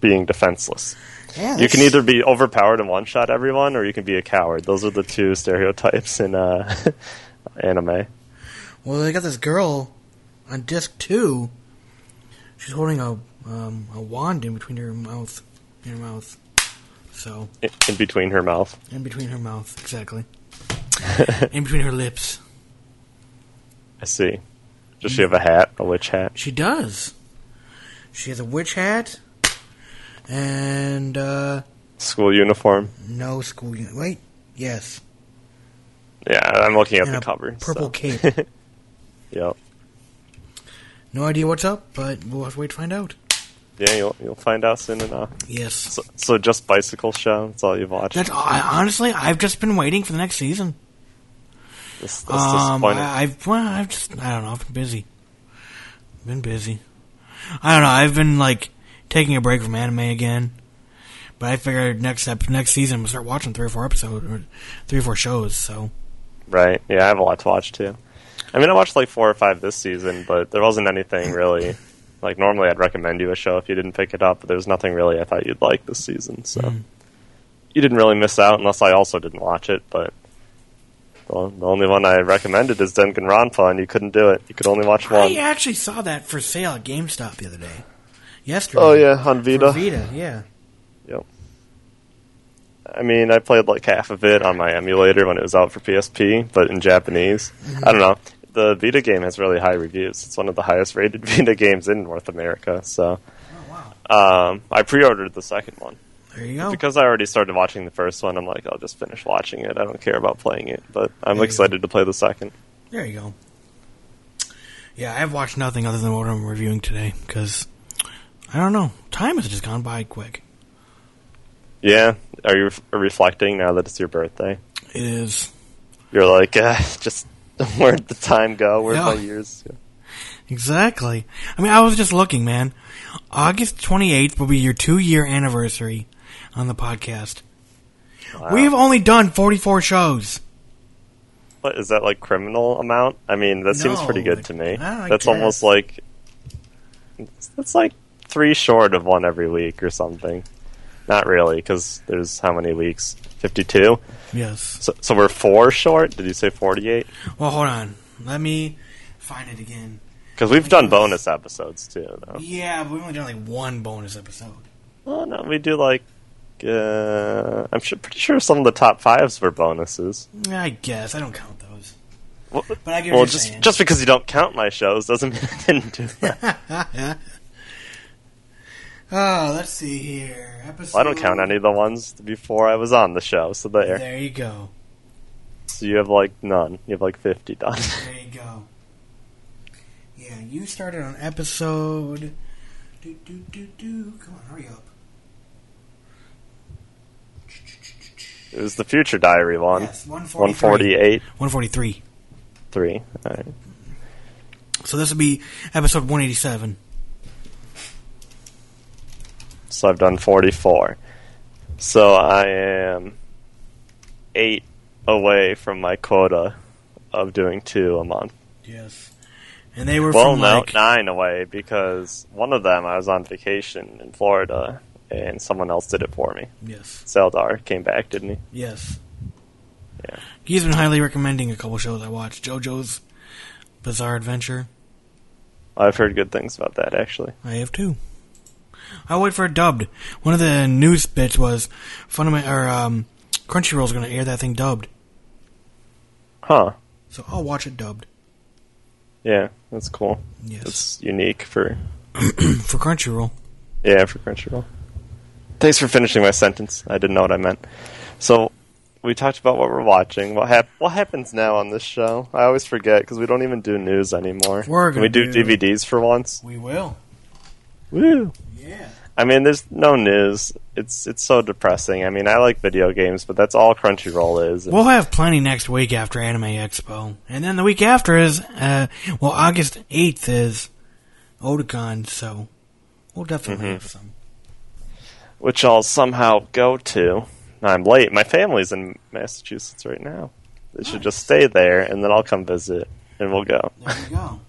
Being defenseless. Yeah, You can either be overpowered and one shot everyone, or you can be a coward. Those are the two stereotypes in uh, anime. Well, they got this girl on disc two. She's holding a um, a wand in between her mouth, in her mouth. So In, in between her mouth. in between her mouth, exactly. in between her lips. I see. Does she have a hat? A witch hat? She does. She has a witch hat and uh, School uniform? no school. uniform. Wait, yes, Yeah, I'm looking at and the cover. purple so. cape. Yep. No idea what's up, but we'll have to wait to find out. Yeah, you'll you'll find out soon enough. Yes. So, so just bicycle show. That's all you've watched. That's I, honestly, I've just been waiting for the next season. This, that's Um, disappointing. I, I've well, I've just I don't know. I've been busy. Been busy. I don't know. I've been like taking a break from anime again, but I figured next ep- next season gonna start watching three or four episodes or three or four shows. So Right. Yeah, I have a lot to watch too. I mean, I watched like four or five this season, but there wasn't anything really. Like normally, I'd recommend you a show if you didn't pick it up, but there's nothing really I thought you'd like this season. So, Mm. you didn't really miss out unless I also didn't watch it. But the, the only one I recommended is Danganronpa, and you couldn't do it. You could only watch one. I actually saw that for sale at GameStop the other day. Yesterday. Oh yeah, on For Vita. Vita, yeah. Yep. I mean, I played like half of it on my emulator when it was out for PSP, but in Japanese. I don't know. The Vita game has really high reviews. It's one of the highest rated Vita games in North America. So, oh, wow. um, I pre-ordered the second one There you go. because I already started watching the first one. I'm like, I'll just finish watching it. I don't care about playing it, but I'm There excited to play the second. There you go. Yeah, I've watched nothing other than what I'm reviewing today because I don't know. Time has just gone by quick. Yeah, are you re- reflecting now that it's your birthday? It is You're like, uh, just where'd the time go? Where'd Yeah. my years? go? exactly. I mean, I was just looking, man. August 28th will be your two-year anniversary on the podcast. Wow. We've only done 44 shows. What is that like criminal amount? I mean, that seems pretty good to me. I That's guess. almost like that's like three short of one every week or something. Not really, because there's how many weeks? Fifty-two. Yes. So, so we're four short. Did you say forty-eight? Well, hold on. Let me find it again. Because we've done bonus episodes too, though. Yeah, but we've only done like one bonus episode. Oh no, we do like. Uh, I'm sure, pretty sure some of the top fives were bonuses. I guess I don't count those. Well, But I get well, just saying. just because you don't count my shows doesn't mean I didn't do that. Oh, let's see here. Episode. Well, I don't count any of the ones before I was on the show, so there. There you go. So you have like none. You have like fifty done. There you go. Yeah, you started on episode. Do, do, do, do. Come on, hurry up. It was the Future Diary one. Yes, One forty-eight, 143. three. Alright. So this would be episode 187. So I've done forty-four. So I am eight away from my quota of doing two a month. Yes. And they were Well, from no, like. nine away because one of them I was on vacation in Florida and someone else did it for me. Yes. Seldar came back, didn't he? Yes. Yeah. He's been highly recommending a couple shows I watched. JoJo's Bizarre Adventure. I've heard good things about that actually. I have too. I'll wait for it dubbed. One of the news bits was Fundament or um, Crunchyroll's going to air that thing dubbed, Huh. so I'll watch it dubbed. Yeah, that's cool. Yes, It's unique for for Crunchyroll. Yeah, for Crunchyroll. Thanks for finishing my sentence. I didn't know what I meant. So, we talked about what we're watching. What hap- What happens now on this show? I always forget because we don't even do news anymore. We're Can we gonna do, do- DVDs for once. We will. Woo! Yeah. I mean, there's no news. It's it's so depressing. I mean, I like video games, but that's all Crunchyroll is. We'll have plenty next week after Anime Expo, and then the week after is uh, well, August eighth is Otakon, so we'll definitely Mhm. have some. Which I'll somehow go to. I'm late. My family's in Massachusetts right now. They should just stay there, and then I'll come visit, and we'll go. There you go.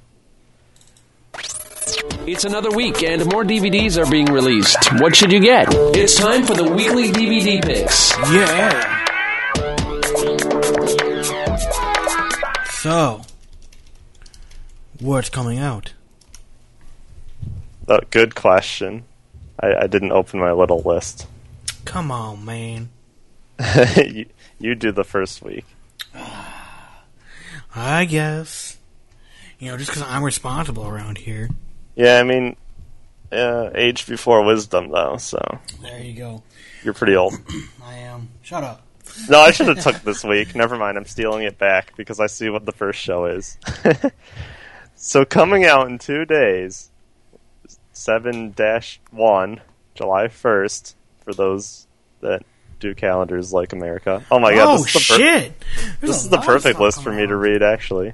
It's another week and more DVDs are being released. What should you get? It's time for the weekly DVD picks. Yeah. So, what's coming out? Oh, good question. I, I didn't open my little list. Come on, man. you, you do the first week. I guess. You know, just because I'm responsible around here. Yeah, I mean, uh, age before wisdom, though. So There you go. you're pretty old. I am. Shut up. No, I should have took this week. Never mind. I'm stealing it back because I see what the first show is. so coming out in two days, seven one, July first, for those that do calendars like America. Oh my god! oh, this is the per- shit. This is the perfect list for me to read. Actually,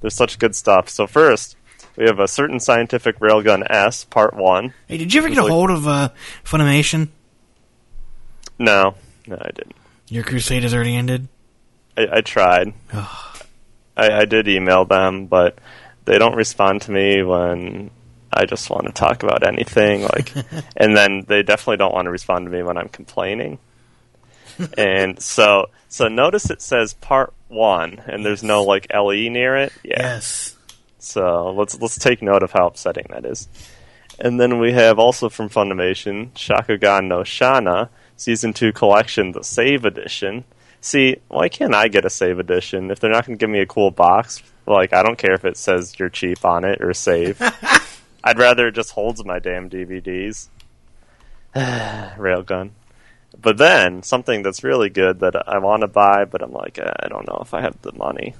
there's such good stuff. So first, we have a certain scientific railgun S Part One. Hey, did you ever get a like- hold of uh, Funimation? No, no, I didn't. Your crusade has already ended. I, I tried. I, I did email them, but they don't respond to me when I just want to talk about anything. Like, and then they definitely don't want to respond to me when I'm complaining. and so so notice it says part one, and there's no like LE near it. Yeah. Yes. So let's let's take note of how upsetting that is. And then we have also from Funimation Shakugan no Shana Season Two Collection, the Save Edition. See, why can't I get a Save Edition if they're not going to give me a cool box? Like, I don't care if it says you're cheap on it or save. I'd rather it just holds my damn DVDs. Railgun. But then something that's really good that I want to buy, but I'm like, eh, I don't know if I have the money.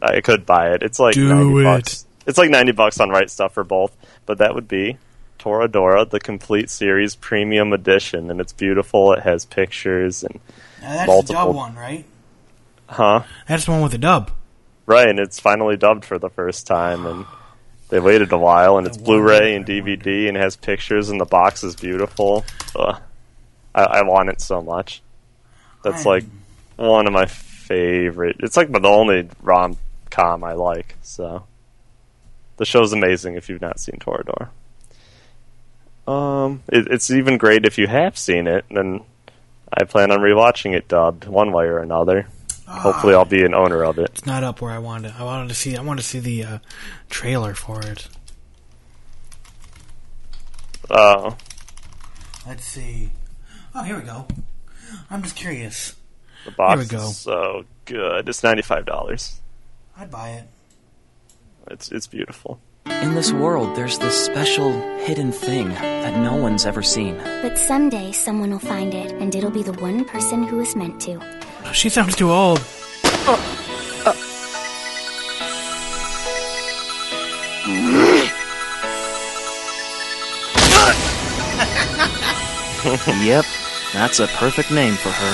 I could buy it. It's like Do 90 it. bucks. It's like 90 bucks on Right Stuf for both, but that would be Toradora, the complete series premium edition, and it's beautiful. It has pictures and that's Multiple- the dub one, right? huh? That's the one with the dub. Right, and it's finally dubbed for the first time, and they waited a while, and it's Blu-ray and DVD, and it has pictures, and the box is beautiful. Ugh. I, I want it so much. That's like one of my favorite. It's like the only rom com I like. So the show's amazing if you've not seen Toradora. Um, it, it's even great if you have seen it, and I plan on rewatching it dubbed one way or another. Hopefully, I'll be an owner of it. It's not up where I wanted. I wanted to see. I wanted to see the uh, trailer for it. Uh, Let's see. Oh, here we go. I'm just curious. the box Here we go. is so good. It's ninety five dollars. I'd buy it. It's it's beautiful. In this world, there's this special hidden thing that no one's ever seen. But someday someone will find it, and it'll be the one person who is meant to. She sounds too old. yep, that's a perfect name for her.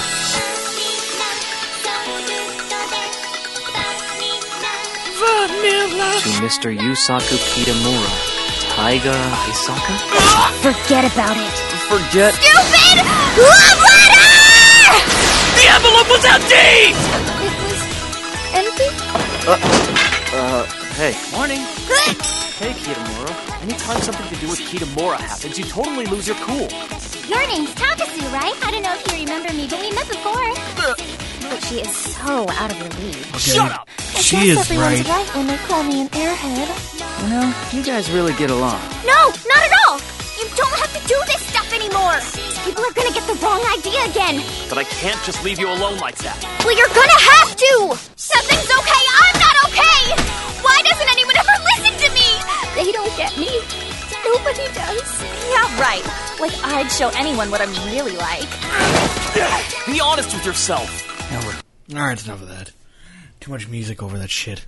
To Mr. Yusaku Kitamura, Taiga Aisaka? Forget about it. Forget. Stupid love letter! The envelope was empty! It was empty? Uh, uh, hey. Morning. Hey, Kitamura. Anytime something to do with Kitamura happens, you totally lose your cool. Your name's Takasu, right? I don't know if you remember me, but we met before. But she is so out of her league. Shut up. I She guess is everyone's right. right when they call me an airhead. Well, you guys really get along. No, not at all! You don't have to do this stuff anymore! People are gonna get the wrong idea again! But I can't just leave you alone like that. Well, you're gonna have to! Something's okay, I'm not okay! Why doesn't anyone ever listen to me? They don't get me. Nobody does. Yeah, right. Like I'd show anyone what I'm really like. Be honest with yourself. All right, it's enough of that. Too much music over that shit.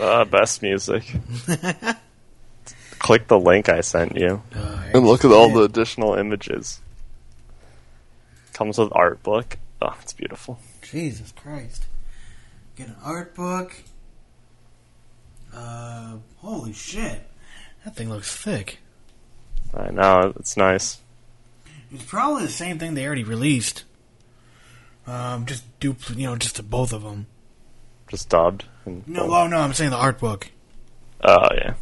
Uh, best music. Click the link I sent you Uh, and look at all the additional images. Comes with art book. Oh, it's beautiful. Jesus Christ. Get an art book. Uh, holy shit. That thing looks thick. I know it's nice. It's probably the same thing they already released. Um, just dupl- you know, just both of them. Just dubbed. And No, oh no, I'm saying the art book. Oh yeah.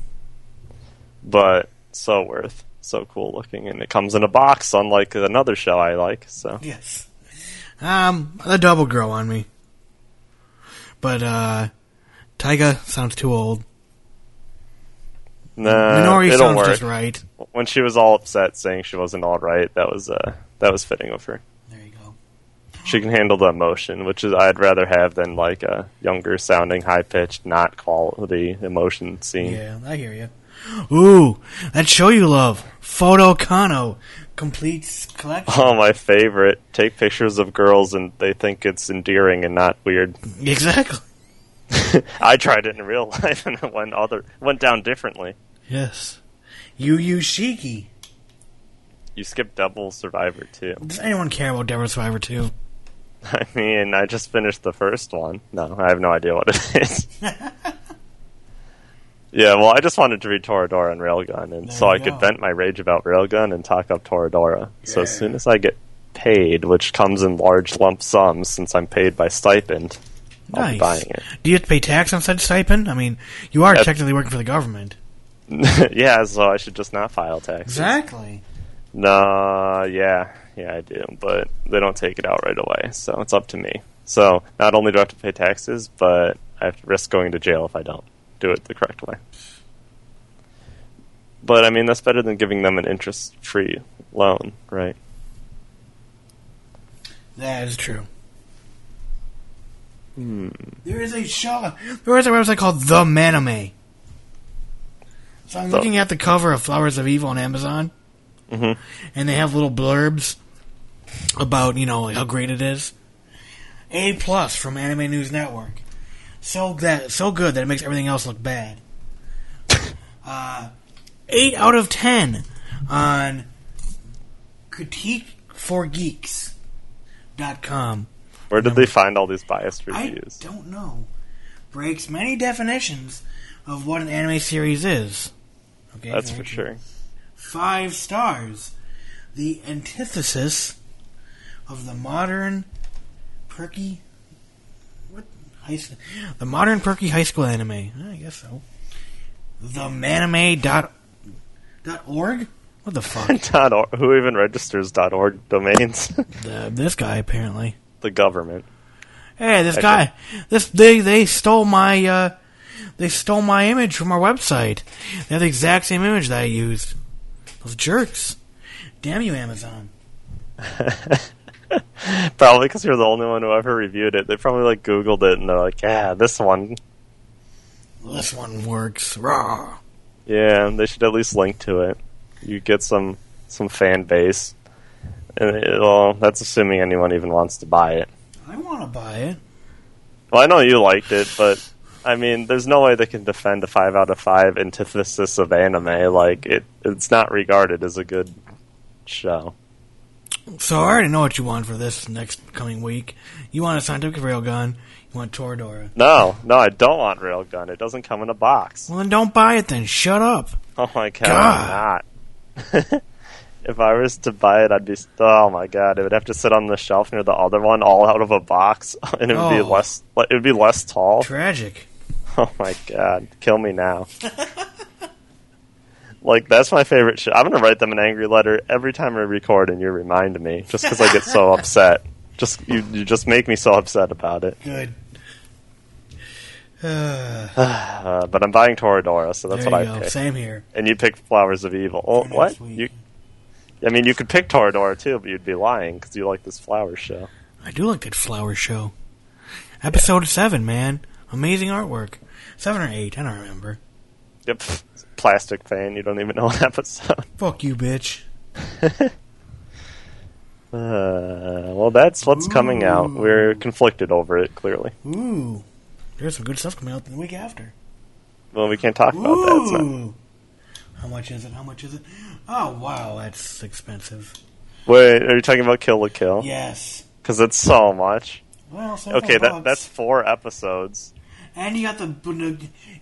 But so worth, so cool looking, and it comes in a box, unlike another show I like. So Yes. Um, the double grow on me. But uh, Taiga sounds too old. nah, Minori it'll sounds work. just right. When she was all upset saying she wasn't all right, that was uh, that was fitting of her. There you go. She can handle the emotion, which is I'd rather have than like a younger sounding, high pitched, not quality emotion scene. Yeah, I hear you. Ooh, that show you love, Photo Kano, complete collection. Oh, my favorite! Take pictures of girls and they think it's endearing and not weird. Exactly. I tried it in real life and it went other went down differently. Yes. Yu Yu Shiki. You skipped Devil Survivor too. Does anyone care about Devil Survivor 2? I mean, I just finished the first one. No, I have no idea what it is. yeah, well, I just wanted to read Toradora and Railgun, and so I you could vent my rage about Railgun and talk up Toradora. So as soon as I get paid, which comes in large lump sums since I'm paid by stipend, I'll nice. be buying it. Do you have to pay tax on such stipend? I mean, you are technically working for the government. yeah, so I should just not file taxes. Exactly. No, yeah, yeah, I do, but they don't take it out right away, so it's up to me. So not only do I have to pay taxes, but I have to risk going to jail if I don't do it the correct way. But I mean, that's better than giving them an interest-free loan, right? That is true. Hmm. There is a show. There is a website called The Manime. So I'm looking at the cover of Flowers of Evil on Amazon, Mhm. and they have little blurbs about you know how great it is. A plus from Anime News Network. So that so good that it makes everything else look bad. Uh, eight out of ten on critiqueforgeeks.com. Where did they find all these biased reviews? I don't know. Breaks many definitions of what an anime series is. Okay, That's for sure. Five stars. The antithesis of the modern perky. High school? The modern perky high school anime. I guess so. The manime dot dot org. What the fuck? dot org, who even registers dot .org domains? the, this guy apparently. the government. Hey, this Okay. guy, this they they stole my uh, they stole my image from our website. They have the exact same image that I used. Those jerks! Damn you, Amazon! Probably because you're the only one who ever reviewed it. They probably like Googled it and they're like, "Yeah, this one. This one works. Raw. Yeah, they should at least link to it. You get some some fan base, and well, that's assuming anyone even wants to buy it. I want to buy it. Well, I know you liked it, but I mean, there's no way they can defend a five out of five antithesis of anime. Like it, it's not regarded as a good show. So I already know what you want for this next coming week. You want a scientific railgun. You want Toradora. No, no, I don't want Railgun. It doesn't come in a box. Well, then don't buy it. Then shut up. Oh my god. I'm not. if I was to buy it, I'd be. Oh my god, it would have to sit on the shelf near the other one, all out of a box, and it would be Oh. less. It would be less tall. Tragic. Oh my god, kill me now. like that's my favorite shit. I'm gonna write them an angry letter every time I record, and you remind me, just because I get so upset. Just you, you just make me so upset about it. Good. Uh, but I'm buying Toradora, so that's what I go. picked. Same here. And you picked Flowers of Evil. Oh, For what? You? I mean, you could pick Toradora too, but you'd be lying because you like this flower show. I do like that flower show. Episode seven, man. Amazing artwork. Seven or eight, I don't remember. Yep, plastic fan. You don't even know an episode. Fuck you, bitch. Uh, well, that's what's coming out. We're conflicted over it. Clearly, Ooh. There's some good stuff coming out the week after. well, we can't talk about that. Not- Ooh. How much is it? How much is it? Oh, wow, that's expensive. Wait, are you talking about Kill la Kill? Yes. Because it's so much. Well, so Okay, that that's four episodes. And you got the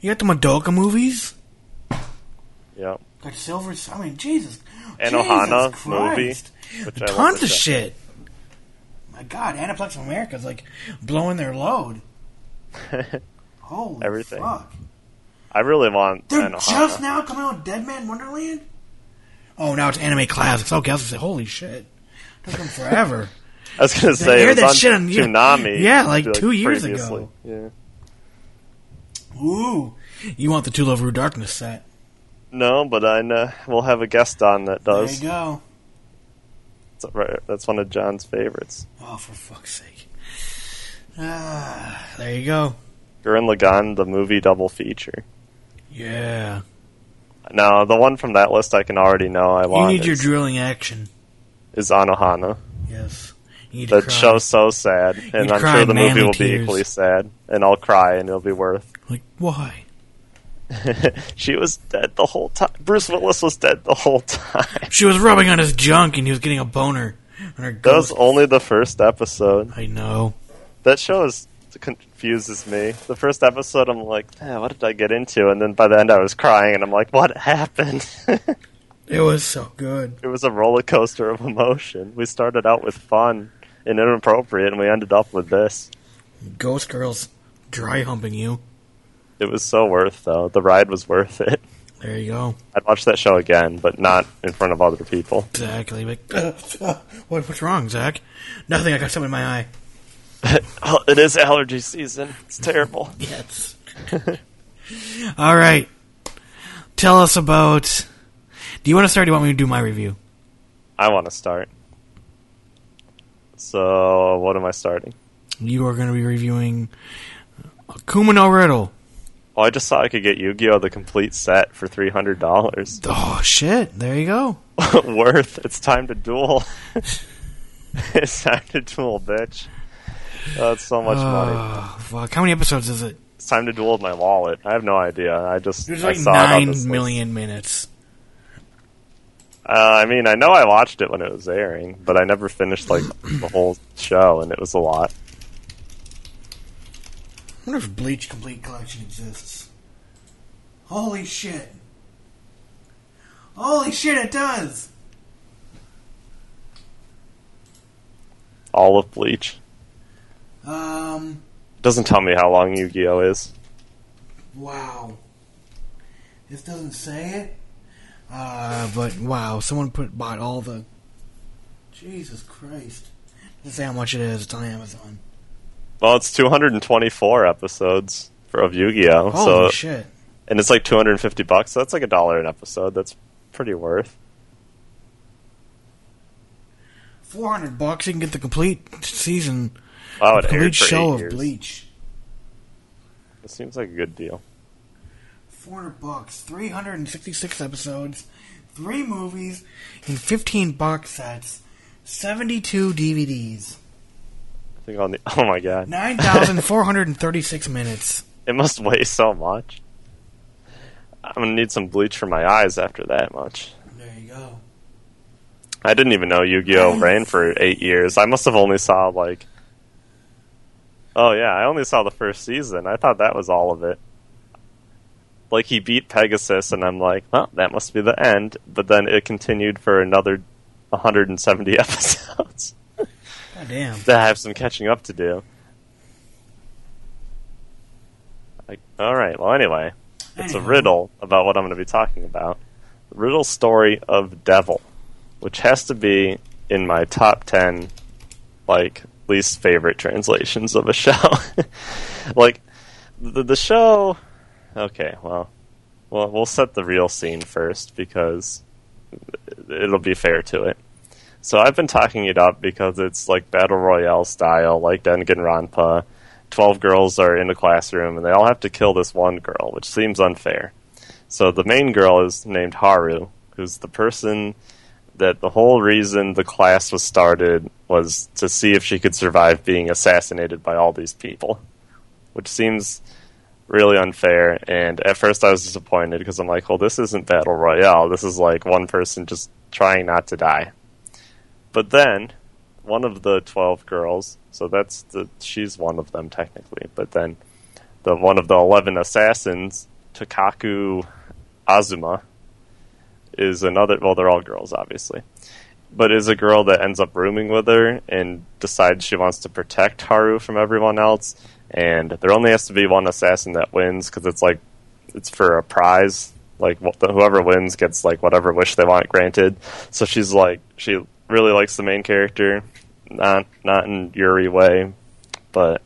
you got the Madoka movies. Yep. Got Silver. I mean, Jesus. And Jesus Ohana movie, Christ. which I love Tons of shit. My God, Aniplex America's like blowing their load. Holy Everything. fuck! I really want They're an just now coming out with Deadman Wonderland. Oh, now it's anime classics. Okay, I was gonna say, holy shit, took them forever. I was gonna They say aired it was that on shit on- yeah. Toonami. Yeah, like two years previously. ago. Yeah. Ooh, you want the To Love Ru Darkness set? No, but I know we'll have a guest on that does. There you go. It's right- That's one of John's favorites. Oh, for fuck's sake! Ah, there you go. Gurren Lagann, the movie double feature. Yeah, Now, the one from that list I can already know I want. you need your drilling action. is Anohana. Yes, you need to That cry. show's so sad, and I'm cry sure the movie will tears. be equally sad, and I'll cry, and it'll be worth. Like why? she was dead the whole time. Bruce Willis was dead the whole time. She was rubbing on his junk, and he was getting a boner. That was only the first episode. I know. That show is confuses me. The first episode, I'm like, eh, what did I get into? And then by the end, I was crying, and I'm like, what happened? It was so good. it was a roller coaster of emotion. We started out with fun and inappropriate, and we ended up with this. Ghost girls dry humping you. It was so worth, though. The ride was worth it. There you go. I'd watch that show again, but not in front of other people. Exactly. Like, what, what's wrong, Zach? Nothing. I got something in my eye. Oh, it is allergy season. It's terrible. Yes. All right. Tell us about. Do you want to start? Or do you want me to do my review? I want to start. So, what am I starting? You are going to be reviewing Kuma no Riddle. Oh, I just saw I could get Yu-Gi-Oh! the complete set for three hundred dollars. Oh shit! There you go. Worth. It's time to duel. it's time to duel, bitch. That's so much money. Oh, fuck. How many episodes is it? It's time to duel with my wallet. I have no idea. I just There's I like saw it nine this list. minutes. Uh, I mean, I know I watched it when it was airing, but I never finished like the whole show, and it was a lot. I wonder if Bleach Complete Collection exists. Holy shit! Holy shit! It does. All of Bleach Um. doesn't tell me how long Yu-Gi-Oh is. Wow. This doesn't say it. Uh, but wow, someone put bought all the. Jesus Christ! Doesn't say how much it is. It's on Amazon. Well, it's 224 episodes for of Yu-Gi-Oh. Holy so shit! and it's like 250 bucks. So that's like a dollar an episode. That's pretty worth. Four hundred bucks. You can get the complete season, Wow, it complete show of years. Bleach. It seems like a good deal. Four hundred bucks. Three hundred and sixty-six episodes, three movies, and fifteen box sets. Seventy-two DVDs. Think on the oh my god, Nine thousand four hundred and thirty-six minutes. it must weigh so much. I'm gonna need some bleach for my eyes after that much. There you go. I didn't even know Yu-Gi-Oh ran for eight years. I must have only saw like. Oh yeah, I only saw the first season. I thought that was all of it. Like he beat Pegasus, and I'm like, well, that must be the end. But then it continued for another 170 episodes. God damn. to have some catching up to do. All right. Well, anyway, it's a riddle about what I'm going to be talking about. The riddle story of Devil, which has to be in my top ten, like least favorite translations of a show. like the the show. Okay, well, well, we'll set the real scene first because it'll be fair to it. So I've been talking it up because it's like battle royale style, like Danganronpa. Twelve girls are in a classroom and they all have to kill this one girl, which seems unfair. So the main girl is named Haru, who's the person that the whole reason the class was started was to see if she could survive being assassinated by all these people, which seems really unfair. And at first I was disappointed because I'm like, well, this isn't battle royale. This is like one person just trying not to die. But then one of the 12 girls, so that's the she's one of them technically, but then the one of the 11 assassins, Tokaku Azuma, is another well they're all girls obviously. But is a girl that ends up rooming with her and decides she wants to protect Haru from everyone else and there only has to be one assassin that wins because it's like it's for a prize like wh- whoever wins gets like whatever wish they want granted so she's like she really likes the main character not not in yuri way but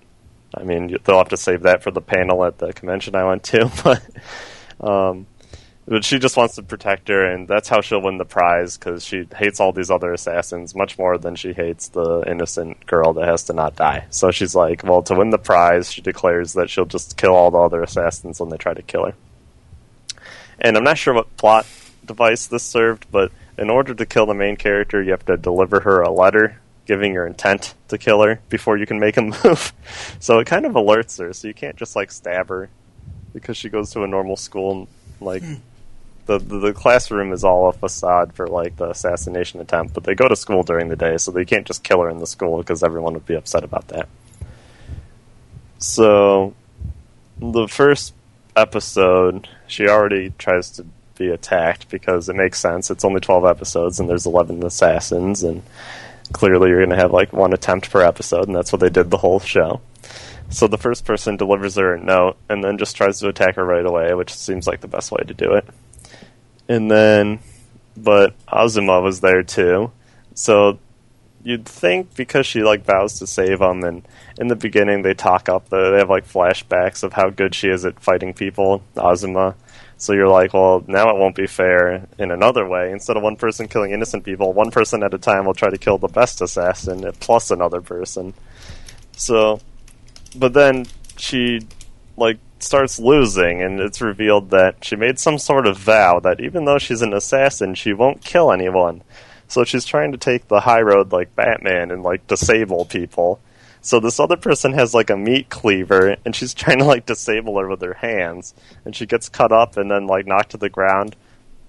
i mean they'll have to save that for the panel at the convention i went to but um but she just wants to protect her, and that's how she'll win the prize because she hates all these other assassins much more than she hates the innocent girl that has to not die. So she's like, well, to win the prize, she declares that she'll just kill all the other assassins when they try to kill her. And I'm not sure what plot device this served, but in order to kill the main character, you have to deliver her a letter giving your intent to kill her before you can make a move. so it kind of alerts her, so you can't just like stab her because she goes to a normal school and like hmm. the, the the classroom is all a facade for like the assassination attempt, but they go to school during the day, so they can't just kill her in the school because everyone would be upset about that. So, the first episode, she already tries to be attacked because it makes sense. It's only twelve episodes, and there's eleven assassins, and clearly you're going to have like one attempt per episode, and that's what they did the whole show. So the first person delivers a note and then just tries to attack her right away, which seems like the best way to do it. and then, but Azuma was there too. So you'd think because she like vows to save him, and in the beginning they talk up, the, they have like flashbacks of how good she is at fighting people, Azuma. So you're like, well, now it won't be fair in another way. Instead of one person killing innocent people, one person at a time will try to kill the best assassin plus another person. So, but then she like starts losing, and it's revealed that she made some sort of vow that even though she's an assassin, she won't kill anyone. So she's trying to take the high road like Batman and like disable people. So this other person has like a meat cleaver, and she's trying to like disable her with her hands, and she gets cut up and then like knocked to the ground.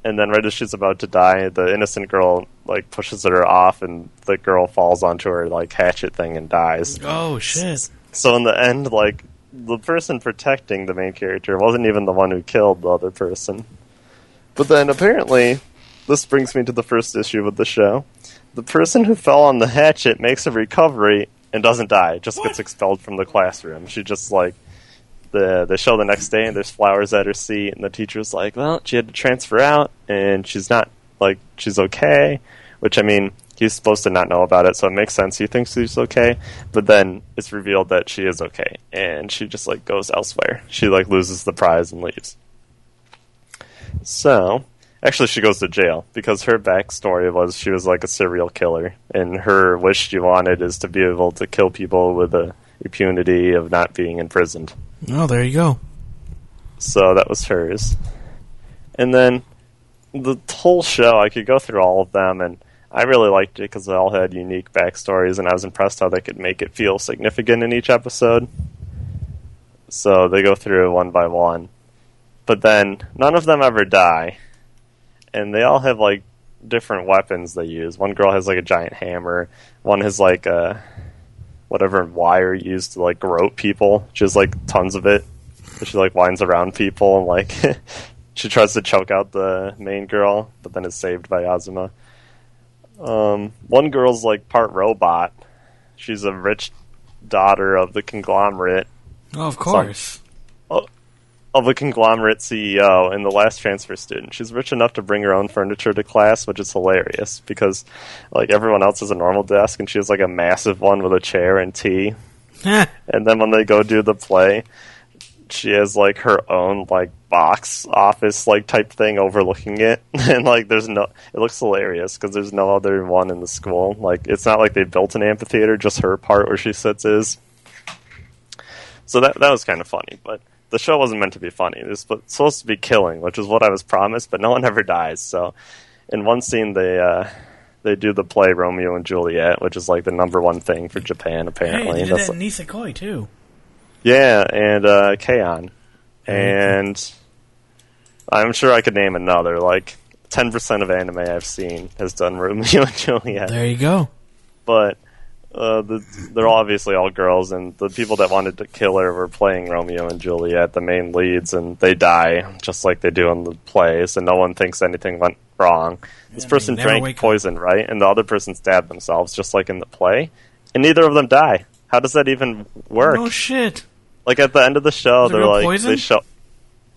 And then right as she's about to die, the innocent girl like pushes her off, and the girl falls onto her like hatchet thing and dies. Oh shit! So in the end, like the person protecting the main character wasn't even the one who killed the other person. But then apparently, this brings me to the first issue of the show. The person who fell on the hatchet makes a recovery and doesn't die, just gets expelled from the classroom. She just like the the show the next day and there's flowers at her seat and the teacher's like, Well, she had to transfer out and she's not like she's okay which I mean, he's supposed to not know about it, so it makes sense he thinks she's okay. But then it's revealed that she is okay, and she just like goes elsewhere. She like loses the prize and leaves. So, actually, she goes to jail because her backstory was she was like a serial killer, and her wish she wanted is to be able to kill people with the impunity of not being imprisoned. Oh, there you go. So that was hers. And then the whole show, I could go through all of them, and I really liked it because they all had unique backstories, and I was impressed how they could make it feel significant in each episode. So they go through one by one. But then none of them ever die, and they all have like different weapons they use. One girl has like a giant hammer, one has like a whatever wire used to like grope people, She has like tons of it. She like winds around people and like she tries to choke out the main girl, but then is saved by Azuma. Um, one girl's like part robot. She's a rich daughter of the conglomerate Oh, of course. Of a conglomerate CEO and the last transfer student. She's rich enough to bring her own furniture to class, which is hilarious because like everyone else has a normal desk and she has like a massive one with a chair and tea. and then when they go do the play, she has like her own like box office like type thing overlooking it and like there's no it looks hilarious because there's no other one in the school like it's not like they built an amphitheater just her part where she sits is so that that was kind of funny but the show wasn't meant to be funny it was supposed to be killing which is what i was promised but no one ever dies so in one scene they uh they do the play romeo and juliet which is like the number one thing for japan Hey, apparently they did that in Nisekoi too. yeah, and uh, K-On! And I'm sure I could name another. Like, 10% of anime I've seen has done Romeo and Juliet. There you go. But uh, the, they're obviously all girls, and the people that wanted to kill her were playing Romeo and Juliet, the main leads, and they die just like they do in the plays, and no one thinks anything went wrong. This they person drank wake up. poison, right? And the other person stabbed themselves, just like in the play, and neither of them die. How does that even work? Oh shit! Like at the end of the show, they're like poison? they show,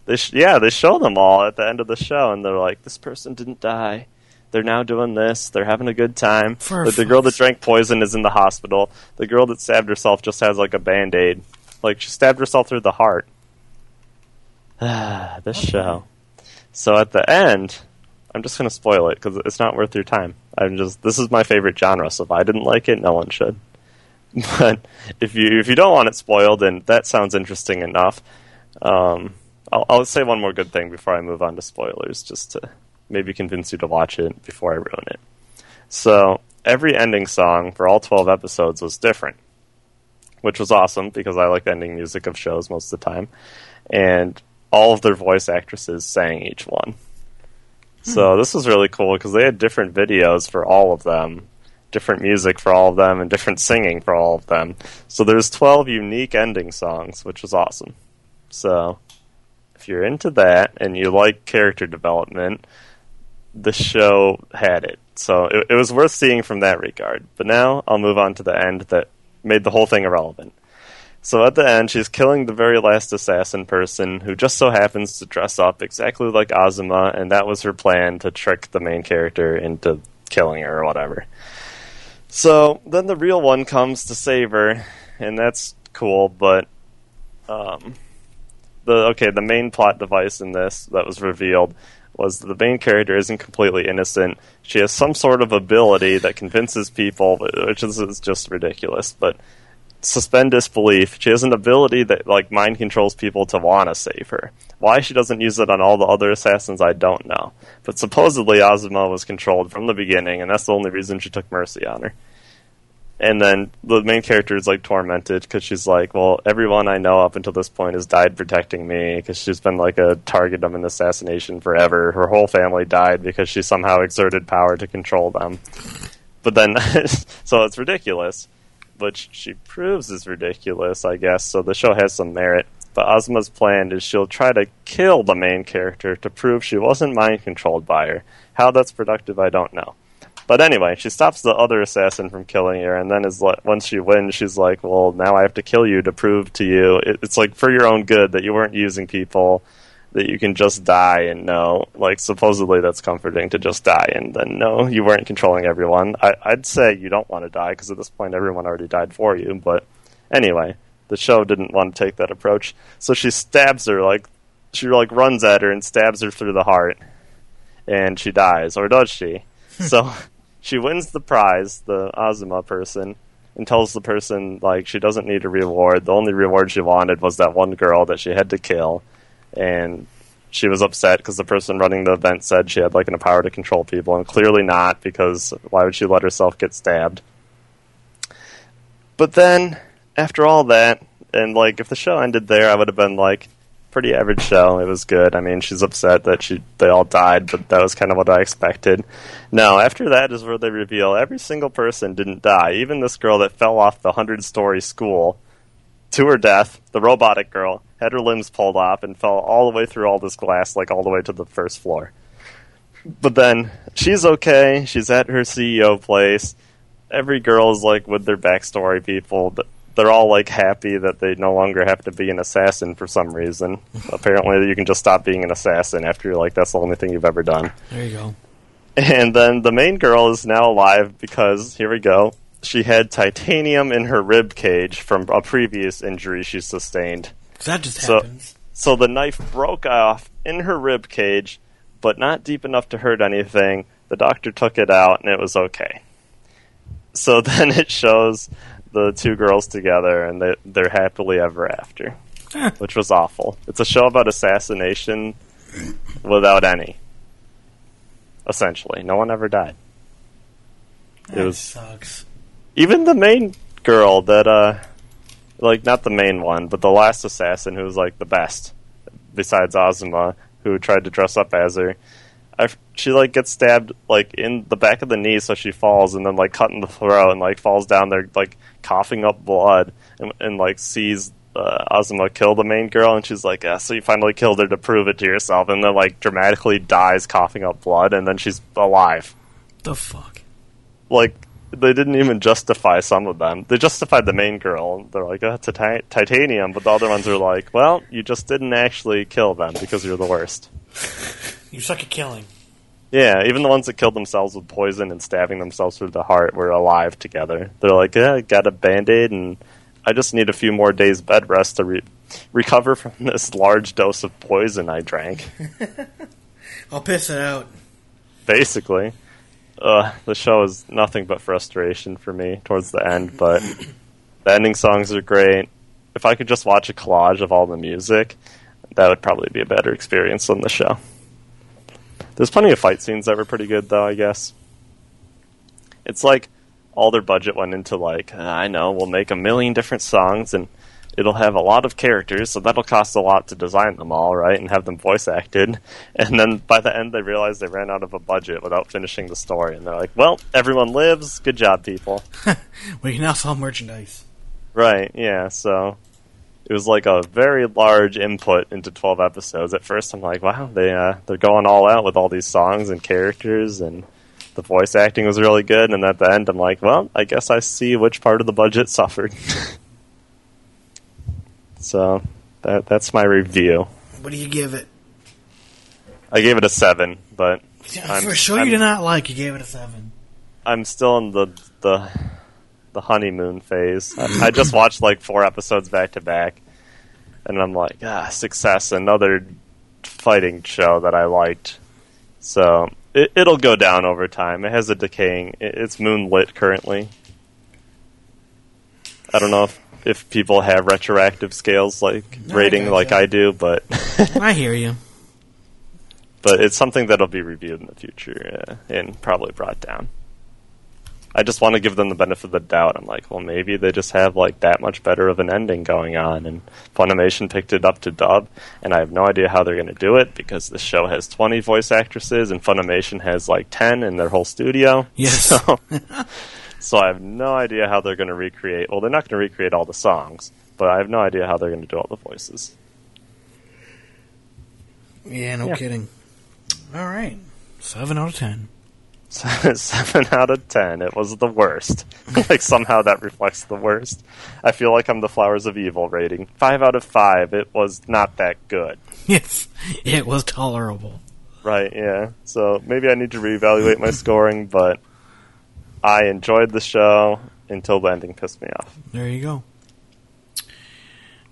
they sh- yeah, they show them all at the end of the show, and they're like, this person didn't die. They're now doing this. They're having a good time. For but the girl that drank poison is in the hospital. The girl that stabbed herself just has like a band aid. Like she stabbed herself through the heart. Ah, this show. So at the end, I'm just gonna spoil it because it's not worth your time. I'm just this is my favorite genre, so if I didn't like it, no one should. But if you if you don't want it spoiled, then that sounds interesting enough. Um, I'll, I'll say one more good thing before I move on to spoilers, just to maybe convince you to watch it before I ruin it. So every ending song for all twelve episodes was different, which was awesome because I like the ending music of shows most of the time, and all of their voice actresses sang each one. So hmm. this was really cool because they had different videos for all of them, different music for all of them, and different singing for all of them. So there's 12 unique ending songs, which was awesome. So if you're into that and you like character development, the show had it. So it, it was worth seeing from that regard. But now I'll move on to the end that made the whole thing irrelevant. So at the end, she's killing the very last assassin person who just so happens to dress up exactly like Azuma, and that was her plan to trick the main character into killing her or whatever. So then the real one comes to save her, and that's cool, but um, the okay, the main plot device in this that was revealed was the main character isn't completely innocent. She has some sort of ability that convinces people, which is, is just ridiculous, but suspend disbelief. She has an ability that like mind controls people to want to save her. Why she doesn't use it on all the other assassins, I don't know. But supposedly Azuma was controlled from the beginning, and that's the only reason she took mercy on her. And then the main character is like tormented because she's like, well, everyone I know up until this point has died protecting me because she's been like a target of an assassination forever. Her whole family died because she somehow exerted power to control them. But then, so it's ridiculous which she proves is ridiculous, I guess, so the show has some merit. But Azuma's plan is she'll try to kill the main character to prove she wasn't mind controlled by her. How that's productive, I don't know. But anyway, she stops the other assassin from killing her, and then is like, once she wins, she's like, "Well, now I have to kill you to prove to you it, it's like for your own good that you weren't using people that you can just die and know, like supposedly that's comforting to just die and then no, you weren't controlling everyone. I, I'd say you don't want to die because at this point everyone already died for you. But anyway, the show didn't want to take that approach, so she stabs her like she like runs at her and stabs her through the heart, and she dies, or does she? so she wins the prize, the Azuma person, and tells the person like she doesn't need a reward. The only reward she wanted was that one girl that she had to kill and she was upset because the person running the event said she had like an power to control people, and clearly not because why would she let herself get stabbed? But then, after all that, and like if the show ended there, I would have been like, pretty average show. It was good. I mean, she's upset that she they all died, but that was kind of what I expected. Now, after that is where they reveal every single person didn't die. Even this girl that fell off the hundred story school to her death, the robotic girl, had her limbs pulled off and fell all the way through all this glass, like all the way to the first floor. But then she's okay. She's at her CEO place. Every girl is like with their backstory people. They're all like happy that they no longer have to be an assassin for some reason. Apparently, you can just stop being an assassin after you're like that's the only thing you've ever done. There you go. And then the main girl is now alive because here we go she had titanium in her rib cage from a previous injury she sustained. That just So, happens. so the knife broke off in her rib cage, but not deep enough to hurt anything. The doctor took it out, and it was okay. So then it shows the two girls together, and they, they're happily ever after, which was awful. It's a show about assassination without any. Essentially, no one ever died. It That was sucks. even the main girl that uh like not the main one but the last assassin who was like the best besides Azuma, who tried to dress up as her I, she like gets stabbed like in the back of the knee so she falls and then like cut in the throat and like falls down there like coughing up blood and, and like sees uh, Azuma kill the main girl and she's like yeah so you finally killed her to prove it to yourself and then like dramatically dies coughing up blood and then she's alive The fuck. like they didn't even justify some of them. They justified the main girl. They're like, oh, it's a ti- titanium, but the other ones are like, well, you just didn't actually kill them because you're the worst. You suck at killing. Yeah, even the ones that killed themselves with poison and stabbing themselves through the heart were alive together. They're like, yeah, I got a band aid, and I just need a few more days bed rest to re- recover from this large dose of poison I drank. I'll piss it out. basically. Uh, the show is nothing but frustration for me towards the end, but the ending songs are great. If I could just watch a collage of all the music, that would probably be a better experience than the show. There's plenty of fight scenes that were pretty good, though, I guess. It's like all their budget went into, like, "Uh, I know, we'll make a million different songs and it'll have a lot of characters, so that'll cost a lot to design them all, right, and have them voice acted. And then by the end, they realized they ran out of a budget without finishing the story, and they're like, "Well, everyone lives. Good job, people." We can now sell merchandise. right? Yeah. So it was like a very large input into twelve episodes. At first, I'm like, "Wow, they uh, they're going all out with all these songs and characters and." The voice acting was really good, and at the end, I'm like, well, I guess I see which part of the budget suffered. So that that's my review. What do you give it? I gave it a seven, but I'm, For show I'm, you did not like, you gave it a seven. I'm still in the the the honeymoon phase. I, I just watched like four episodes back to back, and I'm like, ah, success, another fighting show that I liked. So it, it'll go down over time. It has a decaying. It, it's moonlit currently. I don't know if, if people have retroactive scales like No, rating gotcha. like I do, but I hear you. but it's something that'll be reviewed in the future uh, and probably brought down. I just want to give them the benefit of the doubt. I'm like, well, maybe they just have like that much better of an ending going on, and Funimation picked it up to dub, and I have no idea how they're going to do it because the show has 20 voice actresses and Funimation has like 10 in their whole studio. Yes. So, so I have no idea how they're going to recreate. Well, they're not going to recreate all the songs, but I have no idea how they're going to do all the voices. Yeah, no Yeah. kidding. All right. Seven out of ten. seven out of ten. It was the worst. like somehow that reflects the worst. I feel like I'm the Flowers of Evil rating. Five out of five. It was not that good. Yes, it was tolerable. Right? Yeah. So maybe I need to reevaluate my scoring, but I enjoyed the show until the ending pissed me off. There you go.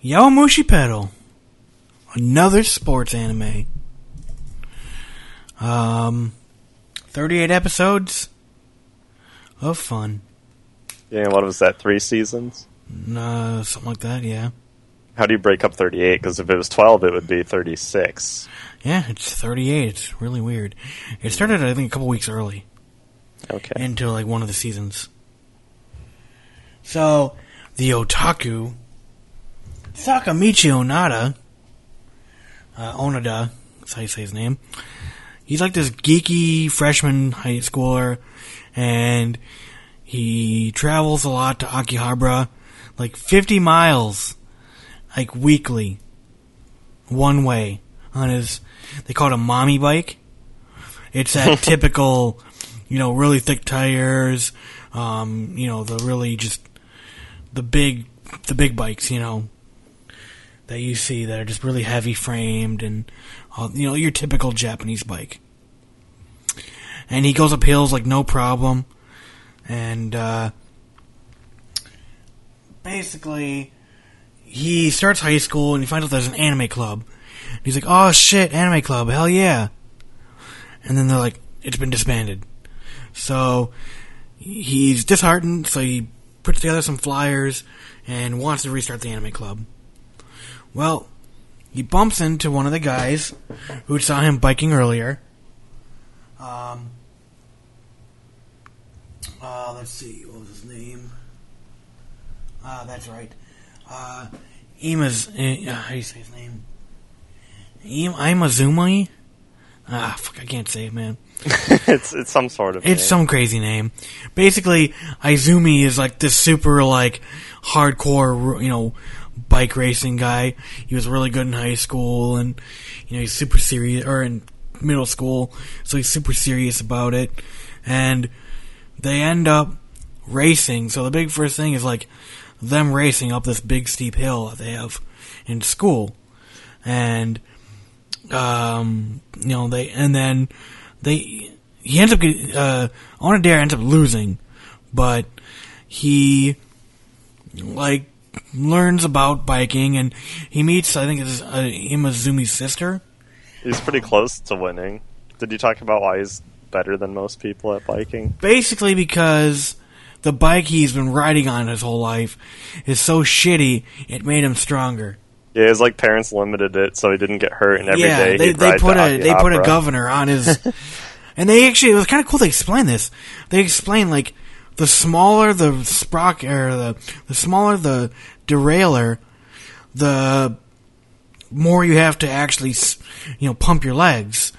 Yowamushi Pedal. Another sports anime. Um, 38 episodes of fun. Yeah. What was that? Three seasons. Uh, something like that, yeah. How do you break up 38? Because if it was 12, it would be 36. Yeah, it's 38. It's really weird. It started, I think, a couple weeks early Okay. into like one of the seasons. So, the otaku, Sakamichi Onoda, uh, Onoda, that's how you say his name. He's like this geeky freshman high schooler, and he travels a lot to Akihabara, like 50 miles, like weekly, one way, on his, they call it a mommy bike. It's that typical, you know, really thick tires, um, you know, the really just, the big, the big bikes, you know, that you see that are just really heavy framed and, you know, your typical Japanese bike. And he goes up hills like no problem. And, uh, basically, he starts high school and he finds out there's an anime club. And he's like, oh shit, anime club, hell yeah. And then they're like, it's been disbanded. So, he's disheartened, so he puts together some flyers and wants to restart the anime club. Well, he bumps into one of the guys who saw him biking earlier. Um, uh, let's see, what was his name? Ah, that's right. Uh, Ima's, uh, how do you say his name? Im- Imazumi? Ah, fuck, I can't say it, man. it's it's some sort of. It's name. some crazy name. Basically, Izumi is like this super like hardcore, you know, bike racing guy. He was really good in high school, and you know he's super serious, or in middle school, so he's super serious about it. And they end up racing. So the big first thing is like them racing up this big steep hill that they have in school, and um, you know they and then they he ends up uh dare ends up losing, but he like learns about biking and he meets I think it's uh, Imaizumi's sister. He's pretty close to winning. Did you talk about why he's better than most people at biking? Basically because the bike he's been riding on his whole life is so shitty it made him stronger. Yeah, his like parents limited it so he didn't get hurt, and every day yeah, they, he'd they ride put a they put a governor on his, and they actually it was kind of cool. They explained this. They explained like the smaller the sprock or the the smaller the derailleur, the more you have to actually you know pump your legs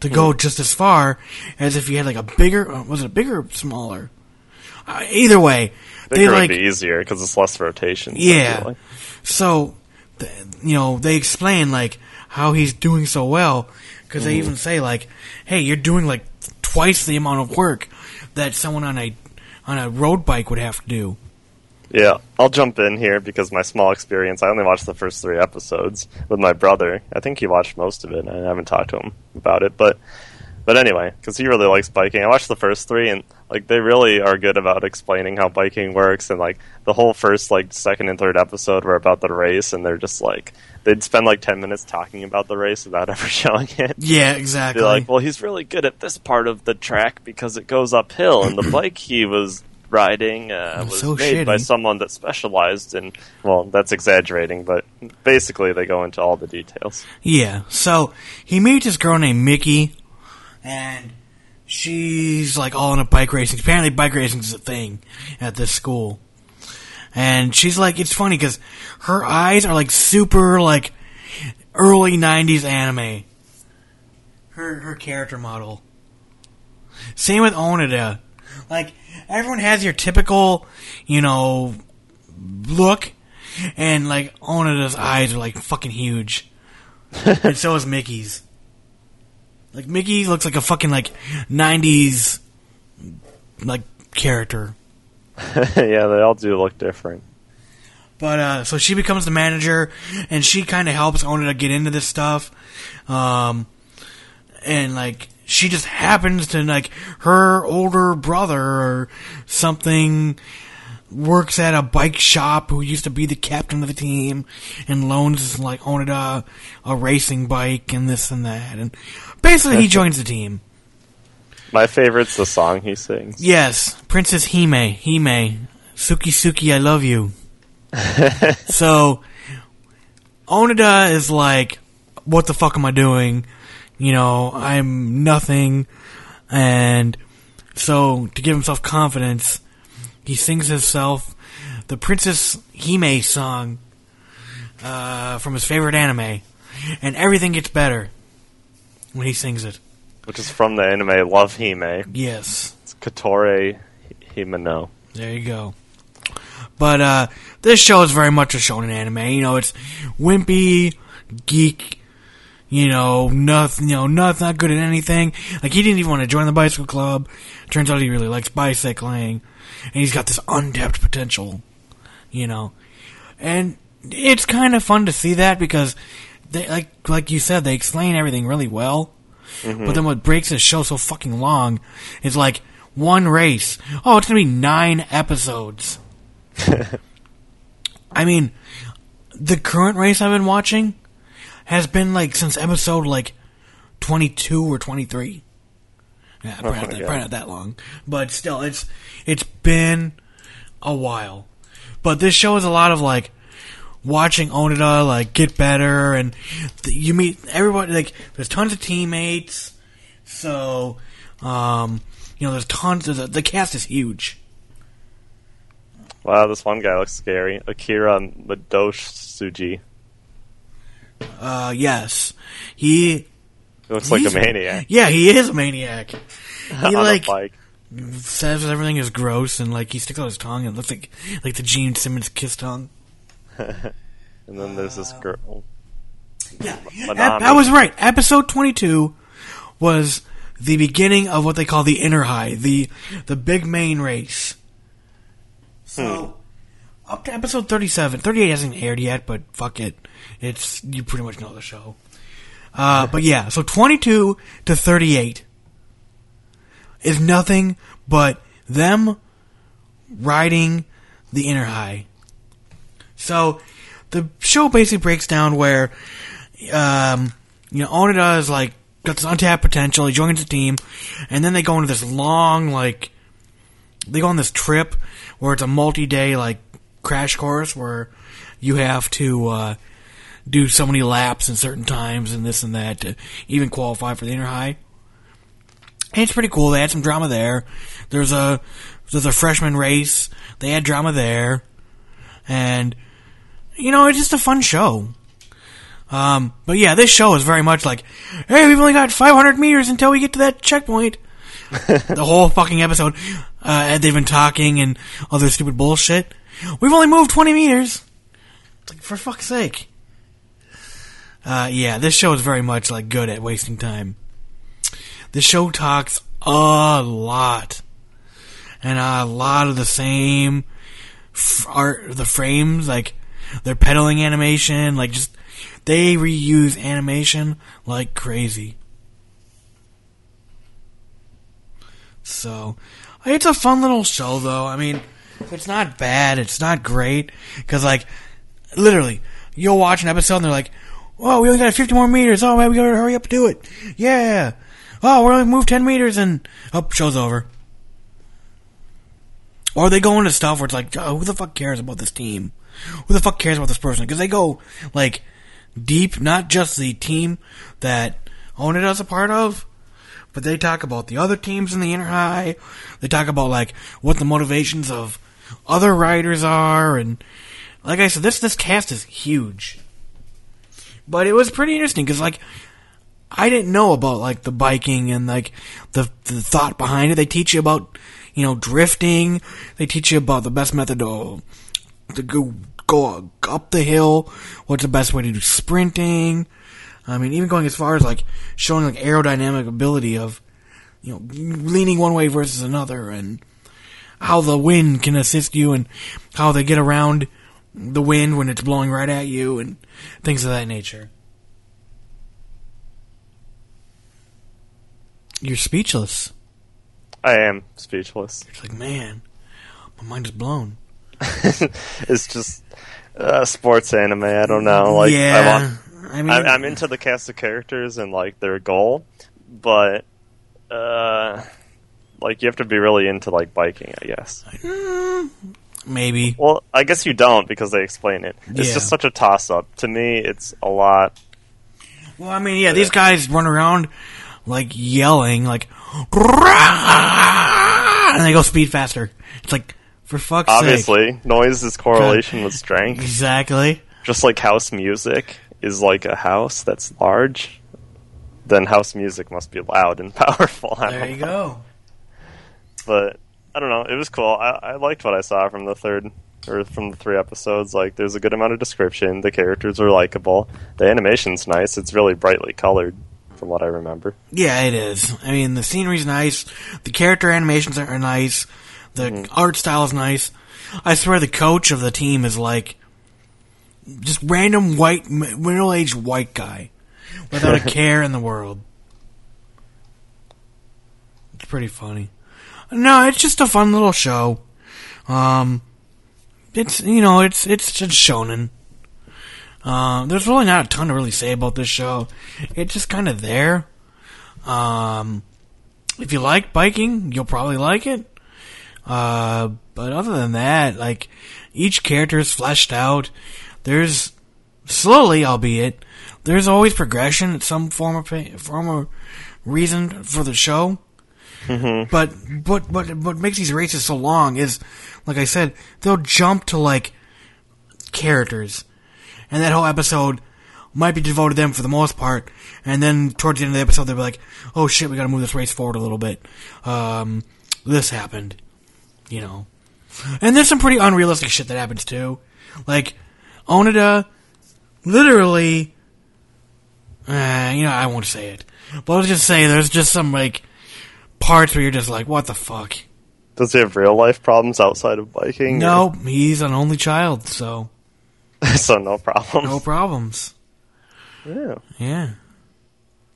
to go Hmm. just as far as if you had like a bigger uh, was it a bigger or smaller? Uh, either way, they like would be easier because it's less rotation. Yeah. So, th- you know, they explain like how he's doing so well because they even say like, "Hey, you're doing like twice the amount of work that someone on a on a road bike would have to do." Yeah, I'll jump in here because my small experience. I only watched the first three episodes with my brother. I think he watched most of it. and I haven't talked to him about it, but but anyway, because he really likes biking. I watched the first three, and like they really are good about explaining how biking works, and like the whole first, like second and third episode were about the race, and they're just like they'd spend like ten minutes talking about the race without ever showing it. Yeah, exactly. Be like, well, he's really good at this part of the track because it goes uphill, and the bike he was riding uh, was so made by someone that specialized in. Well, that's exaggerating, but basically they go into all the details. Yeah. So he meets this girl named Miki, and she's like all into bike racing. Apparently, bike racing is a thing at this school. And she's like, it's funny because her eyes are like super like early '90s anime. Her her character model. Same with Onoda. Like everyone has your typical, you know, look, and like Onoda's eyes are like fucking huge and so is Miki's. Like Miki looks like a fucking like '90s like character. yeah, they all do look different. But uh, so she becomes the manager, and she kind of helps Onoda get into this stuff. Um, and like she just happens to like her older brother or something works at a bike shop who used to be the captain of the team and loans like Onoda a racing bike and this and that and basically he joins the team. My favorite's the song he sings. Yes, Princess Hime, Hime, Suki Suki, I love you. so, Onoda is like, what the fuck am I doing? You know, I'm nothing. And so, to give himself confidence, he sings himself the Princess Hime song uh, from his favorite anime. And everything gets better when he sings it. which is from the anime Love Hime. Yes. It's Kotore Himeno. There you go. But uh, this show is very much a shonen anime. You know, it's wimpy, geek. You know, nothing. You know, not not good at anything. Like he didn't even want to join the bicycle club. Turns out he really likes bicycling, and he's got this untapped potential. You know, and it's kind of fun to see that because they like like you said they explain everything really well. Mm-hmm. But then what breaks the show so fucking long is like one race. Oh, it's gonna be nine episodes. I mean, the current race I've been watching has been like since episode like twenty two or twenty three. Yeah, probably, not that, probably not that long, but still, it's it's been a while. But this show is a lot of like watching Onoda like get better, and th- you meet everybody. Like, there's tons of teammates, so um, you know, there's tons. Of the, the cast is huge. Wow, this one guy looks scary. Akira Midousuji. Uh, yes, He looks like a maniac Yeah, he is a maniac. He on like a bike. says everything is gross and like he sticks out his tongue and it looks like like the Gene Simmons kiss tongue. And then there's this uh, girl. Yeah, Manami. I was right. Episode twenty two was the beginning of what they call the inner high, the the big main race. So hmm. up to episode 37. 38 hasn't aired yet, but fuck it. It's you pretty much know the show. Uh, but yeah, so 22 to 38 is nothing but them riding the inner high. So the show basically breaks down where um, you know Onoda is like got this untapped potential. He joins the team, and then they go into this long like they go on this trip where it's a multi-day like crash course where you have to uh, do so many laps in certain times and this and that to even qualify for the inner high. And it's pretty cool. They had some drama there. There's a there's a freshman race. They had drama there, and you know it's just a fun show. Um, but yeah, this show is very much like, hey, we've only got 500 meters until we get to that checkpoint. the whole fucking episode, uh, and they've been talking and other stupid bullshit. We've only moved 20 meters. Like, for fuck's sake. Uh, yeah, this show is very much like good at wasting time. The show talks a lot, and a lot of the same f- art, the frames, like their pedaling animation, like just they reuse animation like crazy. So, it's a fun little show, though. I mean, it's not bad. It's not great because, like, literally, you'll watch an episode and they're like, "Oh, we only got 50 more meters. Oh man, we gotta hurry up and do it." Yeah. Oh, we're only moved 10 meters and up, show's over. Or they go into stuff where it's like, oh, who the fuck cares about this team? Who the fuck cares about this person? Because they go like deep, not just the team that Onoda's a part of, but they talk about the other teams in the inner high. They talk about like what the motivations of other writers are, and like I said, this this cast is huge. But it was pretty interesting because like I didn't know about like the biking and like the the thought behind it. They teach you about you know drifting. They teach you about the best method to to go go up the hill. What's the best way to do sprinting? I mean, even going as far as like showing like aerodynamic ability of you know leaning one way versus another, and how the wind can assist you, and how they get around the wind when it's blowing right at you, and things of that nature. You're speechless. I am speechless. It's like, man, my mind is blown. it's just uh, sports anime. I don't know. Like, yeah, want, I mean, I'm, I'm into the cast of characters and like their goal, but uh, like you have to be really into like biking, I guess. Maybe. Well, I guess you don't because they explain it. It's Yeah. just such a toss up. To me, it's a lot. Well, I mean, yeah, these guys run around like yelling, like, and they go speed faster. It's like, for fuck's sake. Obviously, noise is correlation with strength. Exactly. Just like house music is like a house that's large, then house music must be loud and powerful. There you know. go. But I don't know. It was cool. I, I liked what I saw from the third or from the three episodes. Like, there's a good amount of description. The characters are likable. The animation's nice. It's really brightly colored, from what I remember. Yeah, it is. I mean, the scenery's nice. The character animations are nice. The mm-hmm. art style is nice. I swear the coach of the team is like just random white, middle aged white guy without a care in the world. It's pretty funny. No, it's just a fun little show. Um, it's you know, it's it's just shonen. Um, there's really not a ton to really say about this show. It's just kind of there. Um, if you like biking, you'll probably like it. Uh, but other than that, like each character is fleshed out. There's slowly, albeit, there's always progression at some form of form of reason for the show. But but but what makes these races so long is, like I said, they'll jump to like characters, and that whole episode might be devoted to them for the most part, and then towards the end of the episode they'll be like, "Oh shit, we got to move this race forward a little bit." Um, this happened, you know, and there's some pretty unrealistic shit that happens too, like Onoda, literally. Uh, you know, I won't say it, but I'll just say there's just some like parts where you're just like, what the fuck? Does he have real life problems outside of biking? No, he's an only child, so so no problems. no problems. Yeah, Yeah.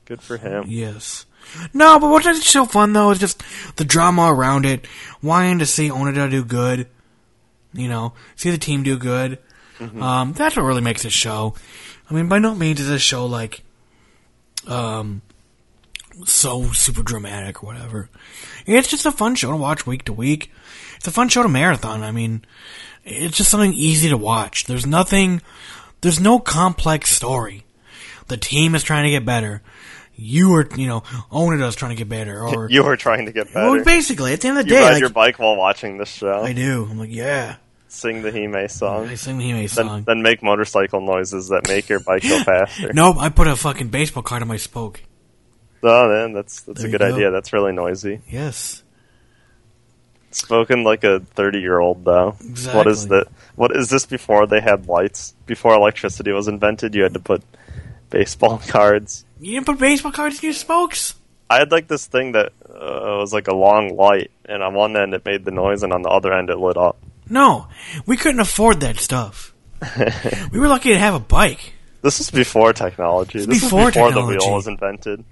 good for him. Yes. No, but what it so fun though is just the drama around it, wanting to see Onoda do good. You know, see the team do good. Um, that's what really makes this show. I mean, by no means is this show like, um, so super dramatic or whatever. It's just a fun show to watch week to week. It's a fun show to marathon. I mean, it's just something easy to watch. There's nothing, there's no complex story. The team is trying to get better. You are, you know, Onoda's trying to get better. Or, You are trying to get better. well, basically, at the end of the you day, ride like, your bike while watching this show. I do. I'm like, yeah. Sing the Hime song. I sing the Hime Then, song. then make motorcycle noises that make your bike go faster. Nope, I put a fucking baseball card on my spoke. Oh, man, that's that's There a good go. idea. That's really noisy. Yes. Spoken like a thirty-year-old, though. What is Exactly. the? What is this? Before they had lights, before electricity was invented, you had to put baseball cards. You didn't put baseball cards in your spokes? I had like this thing that uh, was like a long light, and on one end it made the noise, and on the other end it lit up. No, we couldn't afford that stuff. we were lucky to have a bike. This is before technology. This before is before the wheel was invented.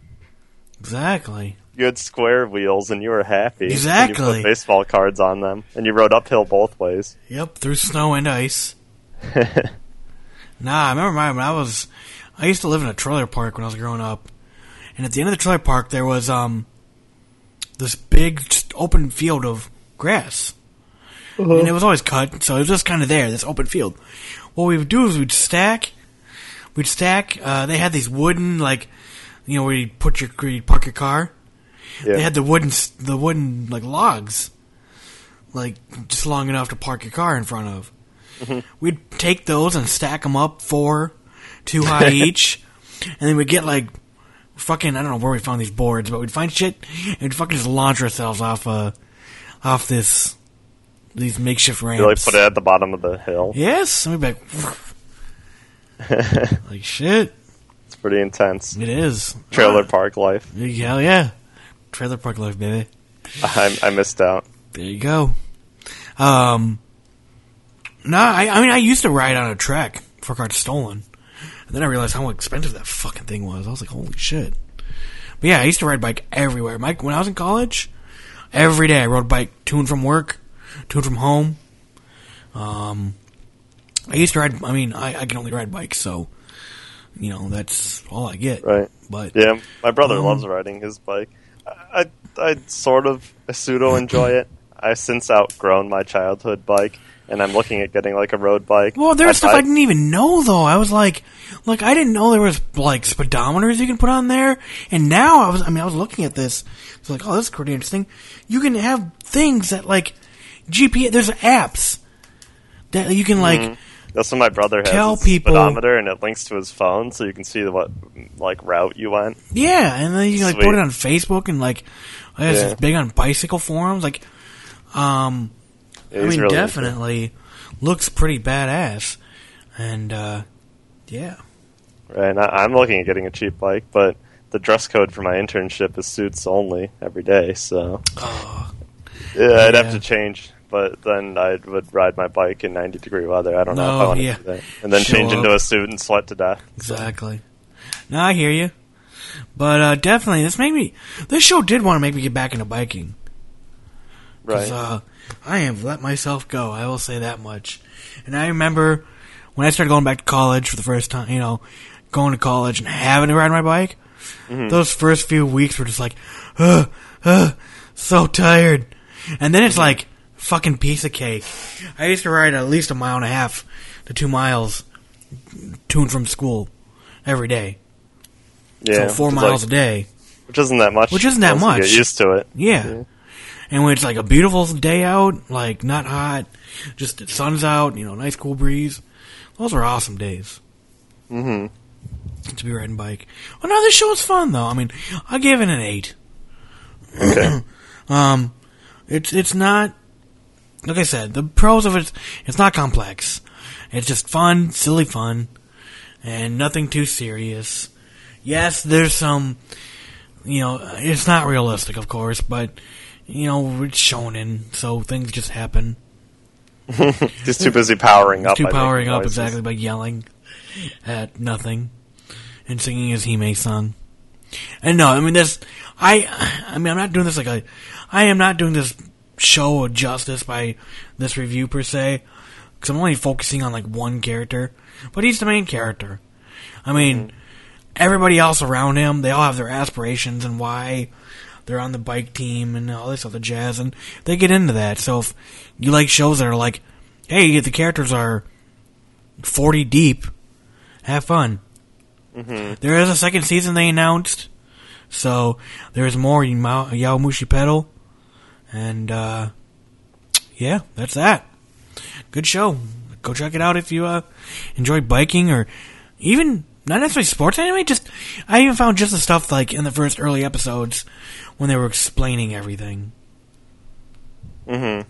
Exactly. You had square wheels and you were happy. And you Exactly. put baseball cards on them and you rode uphill both ways. Yep, through snow and ice. nah, I remember my, when I was, I used to live in a trailer park when I was growing up, and at the end of the trailer park there was um, this big just open field of grass, and it was always cut, so it was just kind of there, this open field. What we would do is we'd stack, we'd stack. Uh, they had these wooden like, you know, where you put your where you park your car. Yeah. They had the wooden the wooden like logs, like just long enough to park your car in front of. We'd take those and stack them up four, two high each, and then we'd get like fucking I don't know where we found these boards, but we'd find shit and we'd fucking just launch ourselves off uh off this these makeshift ramps. You like put it at the bottom of the hill. Yes, and we'd be like, like shit. It's pretty intense. It is Trailer Ah, park life. Hell yeah, trailer park life, baby. I, I missed out. There you go. Um, no, I, I mean, I used to ride on a trek for cars stolen, and then I realized how expensive that fucking thing was. I was like, holy shit. But yeah, I used to ride bike everywhere. Mike, when I was in college, every day I rode bike to and from work, to and from home. Um, I used to ride. I mean, I, I can only ride bikes, so you know that's all I get. Right. But Yeah, my brother Um, loves riding his bike. I, I, I sort of pseudo enjoy it. I've since outgrown my childhood bike, and I'm looking at getting like a road bike. Well, there's stuff I didn't even know though. I was like, like I didn't know there was like speedometers you can put on there. And now I was, I mean, I was looking at this. It's like, oh, this is pretty interesting. You can have things that like GPS. There's apps that you can like. That's what my brother has. Tell people- speedometer, and it links to his phone, so you can see what like route you went. Yeah, and then you can like Sweet. put it on Facebook and like, I guess Yeah. it's big on bicycle forums. Like, um, Yeah, I mean, really definitely looks pretty badass. And uh yeah, Right, and I, I'm looking at getting a cheap bike, but the dress code for my internship is suits only every day, so yeah, I'd have to change. But then I would ride my bike in 90 degree weather. I don't know if I want to do that, and then Show change into a suit and sweat to death. Exactly. No, I hear you. But uh, definitely, this made me. This show did want to make me get back into biking. Right. Uh, I have let myself go. I will say that much. And I remember when I started going back to college for the first time. You know, going to college and having to ride my bike. Those first few weeks were just like, uh, uh, so tired. And then it's like fucking piece of cake. I used to ride at least a mile and a half to two miles to and from school every day. yeah, so four miles like- a day. which isn't that much. Which isn't that much. Get used to it. Yeah. Yeah. And when it's like a beautiful day out, like not hot, just the sun's out, you know, nice cool breeze. Those are awesome days. Mm-hmm. To be riding bike. Well, no, this show is fun though. I mean, I give it an eight. Okay. Um, it's it's not like I said. The pros of it, it's not complex. It's just fun, silly fun, and nothing too serious. Yes, there's some, you know, it's not realistic, of course, but you know, it's shonen, so things just happen. Just too busy powering up. Too by powering making up noises. exactly by yelling at nothing and singing his Hime song. And no, I mean this. I, I mean, I'm not doing this like a. I am not doing this show a justice by this review per se, because I'm only focusing on like one character, but he's the main character. I mean, mm-hmm. everybody else around him, they all have their aspirations and why they're on the bike team and all this other jazz, and they get into that. So if you like shows that are like, hey, the characters are 40 deep, have fun. Mm-hmm. There is a second season they announced, so there's more Yama- Yowamushi Pedal, and uh, yeah, that's that. Good show. Go check it out if you uh, enjoy biking or even not necessarily sports anime. Just I even found just the stuff like in the first early episodes when they were explaining everything. Mm-hmm.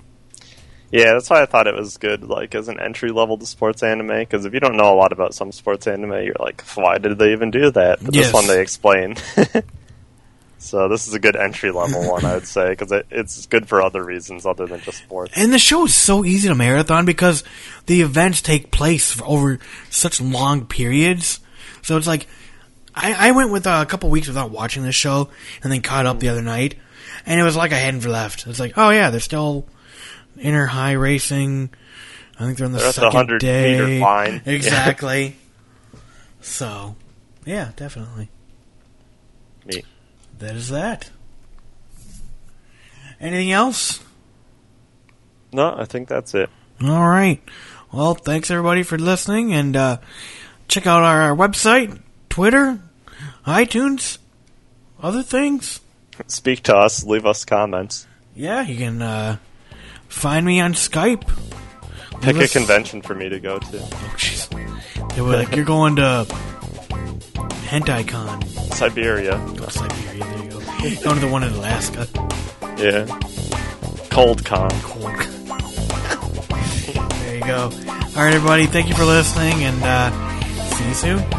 Yeah, that's why I thought it was good, like as an entry level to sports anime. Because if you don't know a lot about some sports anime, you're like, why did they even do that? But Yes. this one they explain. So this is a good entry level one, I would say, because it, it's good for other reasons other than just sports. And the show is so easy to marathon because the events take place for over such long periods. So it's like, I, I went with uh, a couple weeks without watching this show and then caught up the other night. And it was like I hadn't left. It's like, oh yeah, they're still Inter-High racing. I think they're on the They're at the second day. line. Exactly. so, yeah, definitely. Neat. That is that. Anything else? No, I think that's it. All right. Well, thanks everybody for listening, and uh, check out our, our website, Twitter, iTunes, other things. Speak to us, leave us comments. Yeah, you can uh, find me on Skype. Pick a convention for me to go to. Oh, jeez. They were like, you're going to HentaiCon, Siberia. oh, Siberia. There you go. Going to the one in Alaska. Yeah. Cold con. Cold. there you go. All right, everybody. Thank you for listening, and uh, see you soon.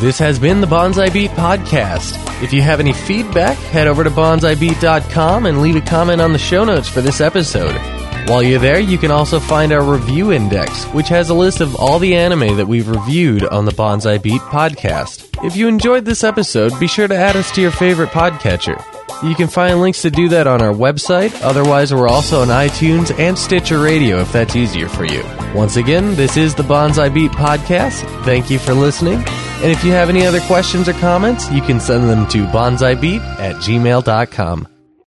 This has been the Bonsai Beat Podcast. If you have any feedback, head over to bonsaibeat.com and leave a comment on the show notes for this episode. While you're there, you can also find our review index, which has a list of all the anime that we've reviewed on the Bonsai Beat Podcast. If you enjoyed this episode, be sure to add us to your favorite podcatcher. You can find links to do that on our website. Otherwise, we're also on iTunes and Stitcher Radio if that's easier for you. Once again, this is the Bonsai Beat Podcast. Thank you for listening. And if you have any other questions or comments, you can send them to bonsaibeat at gmail.com.